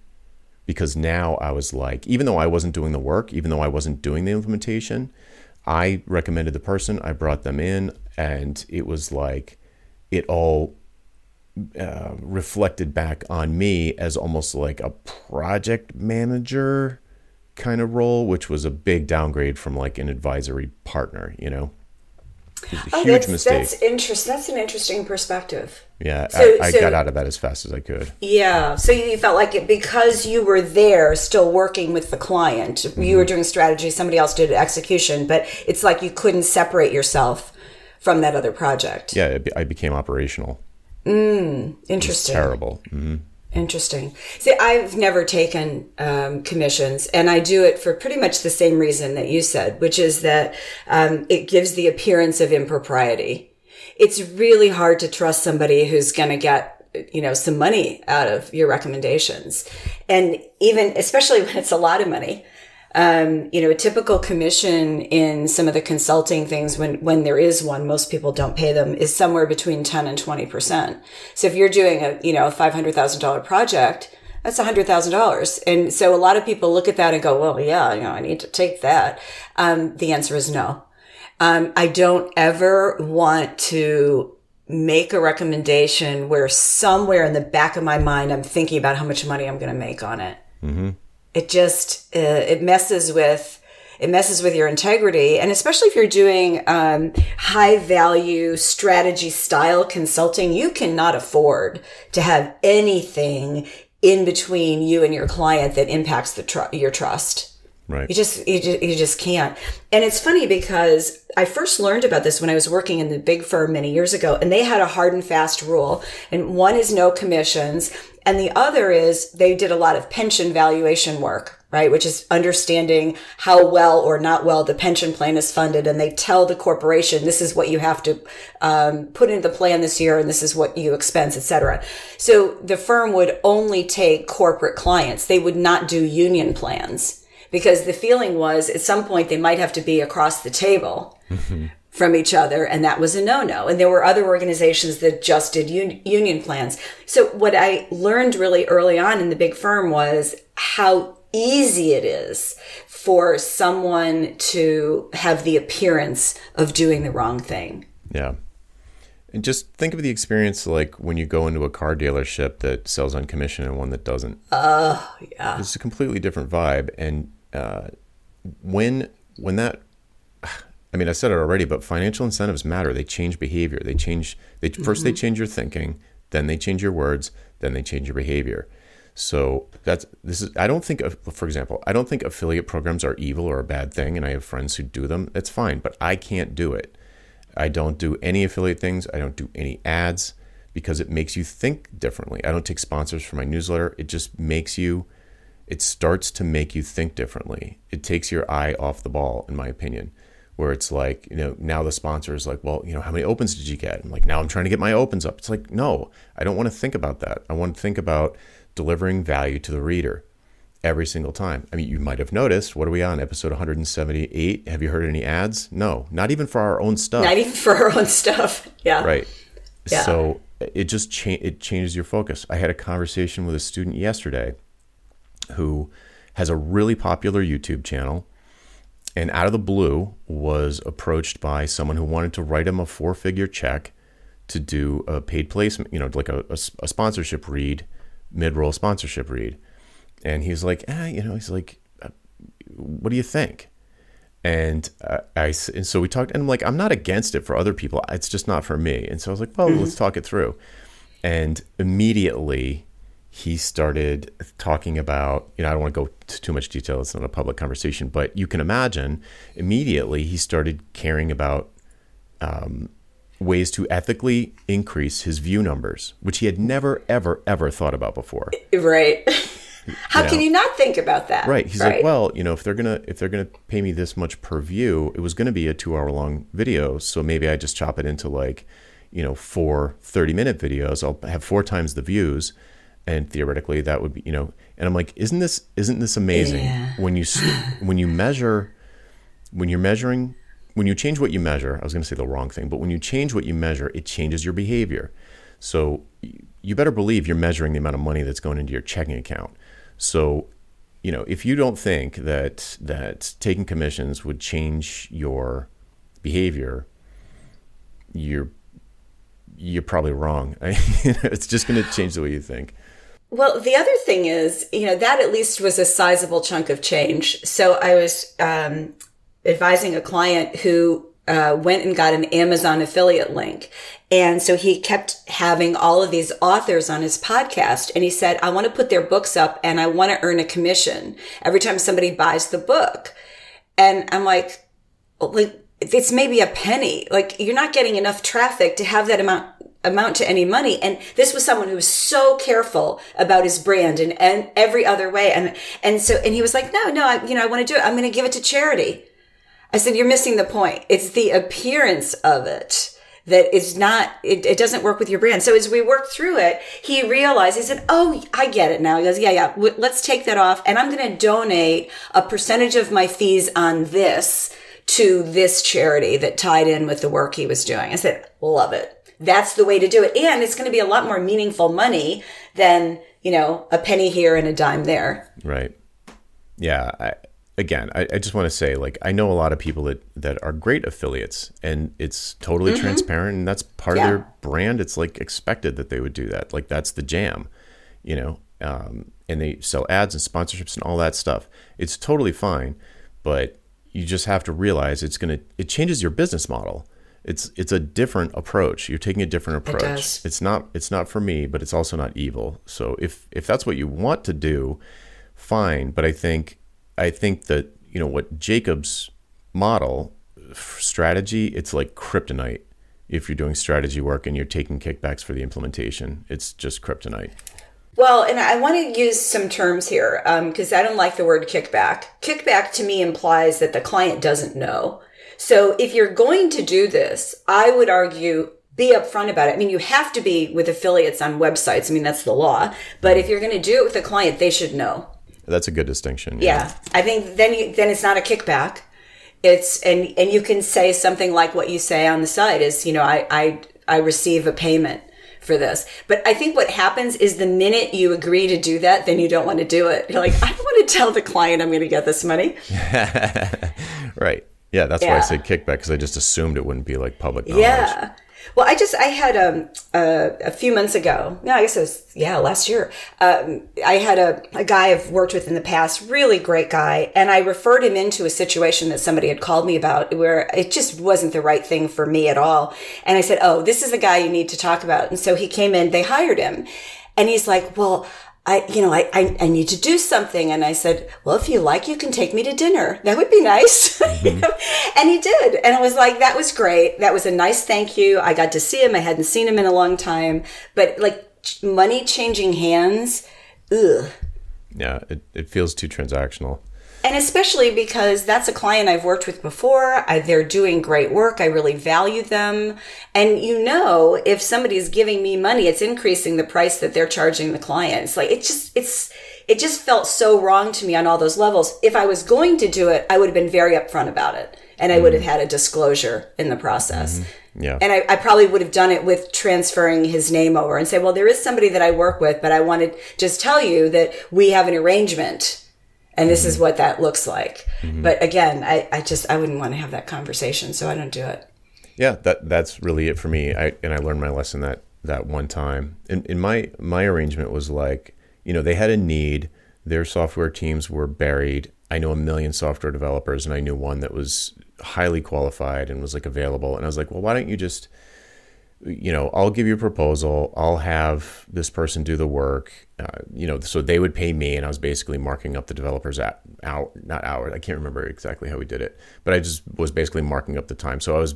because now I was like, even though I wasn't doing the work, even though I wasn't doing the implementation, I recommended the person, I brought them in, and it was like it all uh, reflected back on me as almost like a project manager kind of role, which was a big downgrade from like an advisory partner, you know? Oh, that's, mistake. That's interesting. That's an interesting perspective. Yeah, so, I, I so, got out of that as fast as I could. Yeah, so you felt like it because you were there, still working with the client. Mm-hmm. You were doing strategy. Somebody else did execution, but it's like you couldn't separate yourself from that other project. Yeah, it, I became operational. Mm, interesting. terrible. Mm-hmm. Interesting. See, I've never taken um, commissions, and I do it for pretty much the same reason that you said, which is that um, it gives the appearance of impropriety. It's really hard to trust somebody who's going to get, you know, some money out of your recommendations, and even especially when it's a lot of money. Um, you know, a typical commission in some of the consulting things, when when there is one, most people don't pay them, is somewhere between ten and twenty percent. So if you're doing a you know a five hundred thousand dollar project, that's a hundred thousand dollars. And so a lot of people look at that and go, well, yeah, you know, I need to take that. Um, the answer is no. Um, I don't ever want to make a recommendation where somewhere in the back of my mind I'm thinking about how much money I'm going to make on it. Mm-hmm. It just uh, it messes with it messes with your integrity, and especially if you're doing um, high value strategy style consulting, you cannot afford to have anything in between you and your client that impacts the tr- your trust. Right. You just, you just you just can't. And it's funny because I first learned about this when I was working in the big firm many years ago, and they had a hard and fast rule. And one is no commissions, and the other is they did a lot of pension valuation work, right? Which is understanding how well or not well the pension plan is funded, and they tell the corporation this is what you have to um, put into the plan this year, and this is what you expense, etc. So the firm would only take corporate clients; they would not do union plans because the feeling was at some point they might have to be across the table mm-hmm. from each other and that was a no-no and there were other organizations that just did un- union plans so what i learned really early on in the big firm was how easy it is for someone to have the appearance of doing the wrong thing Yeah. And just think of the experience like when you go into a car dealership that sells on commission and one that doesn't. oh yeah It's a completely different vibe. And uh, when when that, I mean, I said it already, but financial incentives matter. They change behavior. They change. They first they change your thinking, then they change your words, then they change your behavior. So that's this is. I don't think, for example, I don't think affiliate programs are evil or a bad thing, and I have friends who do them. That's fine, but I can't do it. I don't do any affiliate things. I don't do any ads because it makes you think differently. I don't take sponsors for my newsletter. It just makes you, it starts to make you think differently. It takes your eye off the ball, in my opinion, where it's like, you know, now the sponsor is like, well, you know, how many opens did you get? I'm like, now I'm trying to get my opens up. It's like, no, I don't want to think about that. I want to think about delivering value to the reader every single time. I mean, you might have noticed, what are we on? Episode 178. Have you heard any ads? No, not even for our own stuff. not even for our own stuff yeah Right. Yeah. So it just cha- it changes your focus. I had a conversation with a student yesterday who has a really popular YouTube channel and out of the blue was approached by someone who wanted to write him a four-figure check to do a paid placement, you know, like a, a, a sponsorship read, mid-roll sponsorship read. And he's like, ah, you know, he's like, uh, what do you think? And uh, I s- and so we talked, and I'm like, I'm not against it for other people. It's just not for me. And so I was like, well, let's talk it through. And immediately he started talking about, you know, I don't want to go to too much detail. It's not a public conversation, but you can imagine immediately he started caring about um, ways to ethically increase his view numbers, which he had never, ever, ever thought about before. right how Yeah. can you not think about that Right. He's like, well, you know, if they're gonna if they're gonna pay me this much per view, it was gonna be a two hour long video, so maybe I just chop it into like, you know, four 30 minute videos. I'll have four times the views, and theoretically that would be, you know. And I'm like, isn't this isn't this amazing Yeah. when you when you measure when you're measuring when you change what you measure, I was going to say the wrong thing, but when you change what you measure, it changes your behavior. So you better believe you're measuring the amount of money that's going into your checking account. So, you know, if you don't think that that taking commissions would change your behavior, you're you're probably wrong. it's just going to change the way you think. Well, the other thing is, you know, that at least was a sizable chunk of change. So I was um, advising a client who uh, went and got an Amazon affiliate link. And so he kept having all of these authors on his podcast. And he said, I want to put their books up and I want to earn a commission every time somebody buys the book. And I'm like, like it's maybe a penny. Like you're not getting enough traffic to have that amount amount to any money. And this was someone who was so careful about his brand and, and every other way. And and so and he was like, no, no, I, you know, I want to do it. I'm going to give it to charity. I said, you're missing the point. It's the appearance of it that is not it, it doesn't work with your brand so as we worked through it he realized he said oh i get it now he goes yeah yeah w- let's take that off and i'm going to donate a percentage of my fees on this to this charity that tied in with the work he was doing i said love it that's the way to do it and it's going to be a lot more meaningful money than you know a penny here and a dime there Right. Yeah. I, again, I, I just want to say, like, I know a lot of people that, that are great affiliates and it's totally transparent and that's part Mm-hmm. Yeah. of their brand. It's like expected that they would do that. Like, that's the jam, you know? Um, and they sell ads and sponsorships and all that stuff. It's totally fine, but you just have to realize it's going to, it changes your business model. It's, it's a different approach. You're taking a different approach. does. It's not, it's not for me, but it's also not evil. So if, if that's what you want to do, fine but i think i think that you know what jacob's model strategy it's like kryptonite if you're doing strategy work and you're taking kickbacks for the implementation it's just kryptonite Well, and I want to use some terms here um, because I don't like the word kickback. Kickback to me implies that the client doesn't know. So if you're going to do this, I would argue be upfront about it. I mean, you have to be with affiliates on websites. I mean, that's the law. But if you're going to do it with a client, they should know. that's a good distinction Yeah, I think then you, then it's not a kickback. It's and and you can say something like what you say on the side is you know I I I receive a payment for this. But I think what happens is the minute you agree to do that, then you don't want to do it. You're like I don't want to tell the client I'm going to get this money. right yeah that's why i Yeah. said kickback because i just assumed it wouldn't be like public knowledge Yeah. Well, I just I had um uh, a few months ago. No, I guess it was yeah last year. Um, I had a a guy I've worked with in the past, really great guy, and I referred him into a situation that somebody had called me about where it just wasn't the right thing for me at all. And I said, "Oh, this is the guy you need to talk about." And so he came in. They hired him, and he's like, "Well." I, you know, I, I, I need to do something. And I said, well, if you like, you can take me to dinner. That would be nice. You know? Mm-hmm. And he did. And I was like, that was great. That was a nice thank you. I got to see him. I hadn't seen him in a long time, but like money changing hands. Ugh. yeah it, it feels too transactional And especially because that's a client I've worked with before. I, they're doing great work. I really value them. And you know, if somebody's giving me money, it's increasing the price that they're charging the client. It's like, it just, it's, it just felt so wrong to me on all those levels. If I was going to do it, I would have been very upfront about it. And I would have mm-hmm. had a disclosure in the process. Mm-hmm. yeah And I, I probably would have done it with transferring his name over and say, well, there is somebody that I work with, but I wanted to just tell you that we have an arrangement and this is what that looks like. Mm-hmm. But again, I, I just, I wouldn't want to have that conversation. So I don't do it. yeah that that's really it for me i and i learned my lesson that that one time and, and my my arrangement was like you know they had a need their software teams were buried i know a million software developers and i knew one that was highly qualified and was like available and i was like well why don't you just you know i'll give you a proposal. I'll have this person do the work. Uh, you know so they would pay me and i was basically marking up the developers at out not hours i can't remember exactly how we did it but i just was basically marking up the time. So i was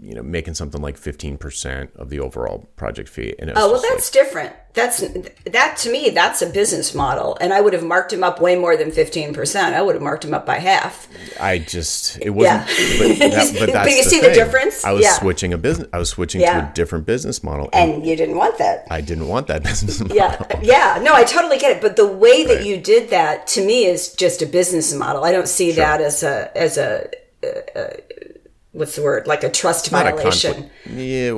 you know making something like 15% of the overall project fee and it was Oh, well, just like- that's different. That's, that to me, that's a business model. And I would have marked him up way more than 15%. I would have marked him up by half. I just it wasn't. But, that, but But you the see the difference? I was Yeah. switching a business. I was switching Yeah. to a different business model, and, And you didn't want that. I didn't want that business model. Yeah, yeah. No, I totally get it. But the way that you did that to me is just a business model. I don't see that as a as a uh, uh, what's the word like a trust Not violation. conflict. Yeah,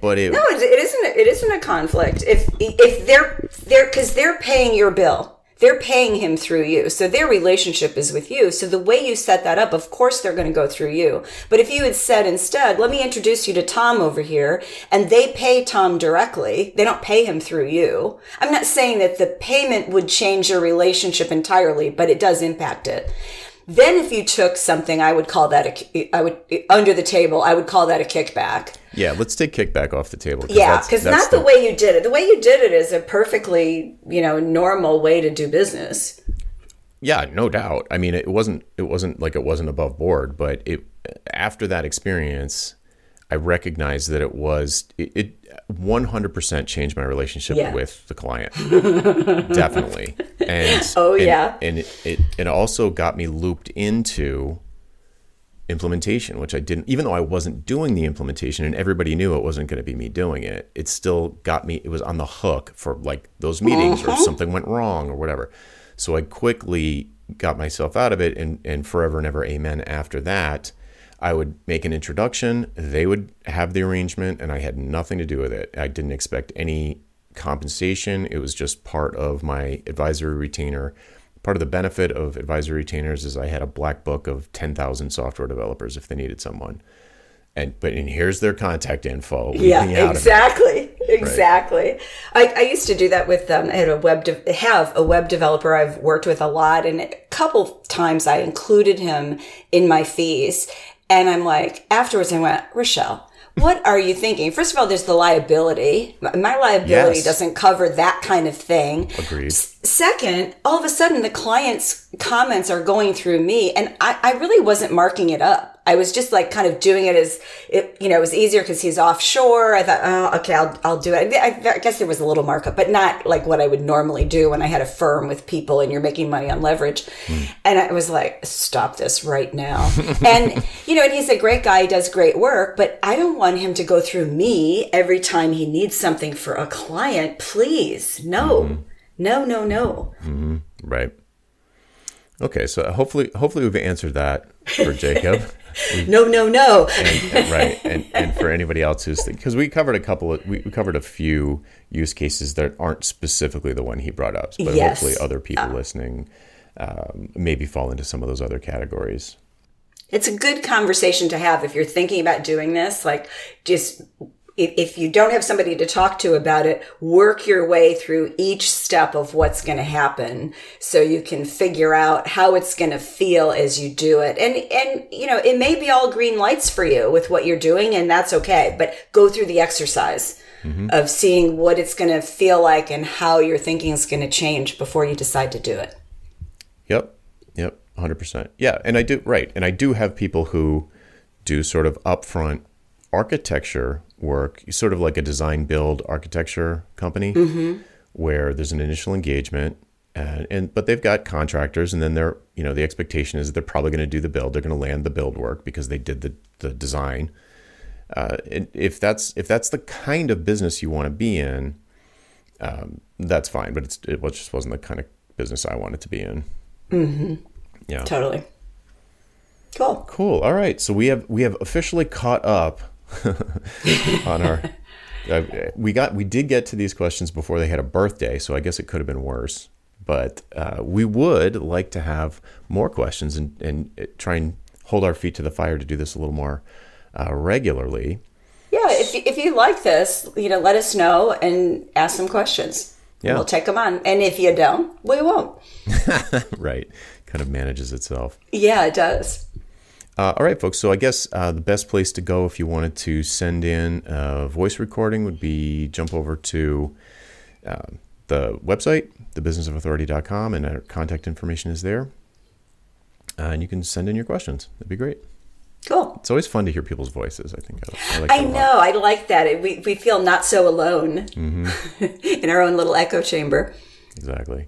but it. No, it, it isn't. It isn't a conflict. If if they're they're because they're paying your bill. They're paying him through you. So their relationship is with you. So the way you set that up, of course they're going to go through you. But if you had said instead, let me introduce you to Tom over here, and they pay Tom directly, they don't pay him through you. I'm not saying that the payment would change your relationship entirely, but it does impact it. Then if you took something, I would call that a, I would, under the table, I would call that a kickback. Yeah, let's take kickback off the table. Yeah, because that's not the, way you did it. The way you did it is a perfectly, you know, normal way to do business. Yeah, no doubt. I mean, it wasn't. It wasn't like it wasn't above board, but it. After that experience, I recognized that it was. It. it 100% changed my relationship Yeah. with the client. Definitely. And Oh, and- yeah. And it, it it also got me looped into implementation, which I didn't, even though I wasn't doing the implementation and everybody knew it wasn't going to be me doing it, it still got me, it was on the hook for like those meetings or uh-huh. something went wrong or whatever. So I quickly got myself out of it and, and forever and ever amen after that. I would make an introduction, they would have the arrangement, and I had nothing to do with it. I didn't expect any compensation. It was just part of my advisory retainer. Part of the benefit of advisory retainers is I had a black book of 10,000 software developers if they needed someone. And but and here's their contact info. Leave me out Yeah, exactly, exactly. I, I used to do that with um, I had a web de- have a web developer I've worked with a lot, and a couple times I included him in my fees, and I'm like afterwards I went Rochelle. What are you thinking? First of all, there's the liability. My liability Yes. doesn't cover that kind of thing. Agreed. Second, all of a sudden the client's comments are going through me and I, I really wasn't marking it up. I was just like kind of doing it as it, you know, it was easier because he's offshore. I thought, oh, okay, I'll, I'll do it. I, I guess there was a little markup, but not like what I would normally do when I had a firm with people and you're making money on leverage. Hmm. And I was like, stop this right now. and, you know, and he's a great guy. He does great work, but I don't want him to go through me every time he needs something for a client. Please. No, mm-hmm. no, no, no. Mm-hmm. Right. Okay, so hopefully hopefully we've answered that for Jacob. No, no, no. and, right and, and for anybody else who's because we covered a couple of we, we covered a few use cases that aren't specifically the one he brought up but Yes. hopefully other people listening um, maybe fall into some of those other categories It's a good conversation to have if you're thinking about doing this. Like, just if, if you don't have somebody to talk to about it, work your way through each step of what's going to happen so you can figure out how it's going to feel as you do it. And, and, you know, it may be all green lights for you with what you're doing, and that's okay, but go through the exercise. Mm-hmm. Of seeing what it's going to feel like and how your thinking is going to change before you decide to do it. Yep. Yep. 100%. Yeah. And I do, right. And I do have people who do sort of upfront architecture work, sort of like a design build architecture company where there's an initial engagement. And, and but they've got contractors and then they're you know the expectation is they're probably going to do the build they're going to land the build work because they did the, the design uh, and if that's if that's the kind of business you want to be in um, that's fine but it's, it was- just wasn't the kind of business i wanted to be in yeah. Totally. Cool. Cool. All right. So we have we have officially caught up on our. Uh, we got we did get to these questions before they had a birthday, so I guess it could have been worse. But uh, we would like to have more questions and and uh, try and hold our feet to the fire to do this a little more uh, regularly. Yeah, if you, if you like this, you know, let us know and ask some questions. Yeah. We'll take them on. And if you don't, we won't. right. Kind of manages itself. Yeah, it does. Uh, all right, folks. So I guess uh, the best place to go if you wanted to send in a voice recording would be jump over to uh, the website, thebusinessofauthority.com, and our contact information is there. Uh, and you can send in your questions. That'd be great. Cool. It's always fun to hear people's voices. I think I, I like I know. I like that. It, we, we feel not so alone in our own little echo chamber. Exactly.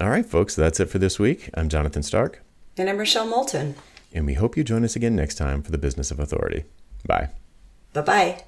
All right, folks. That's it for this week. I'm Jonathan Stark, And I'm Rochelle Moulton. And we hope you join us again next time for the Business of Authority. Bye. Bye bye.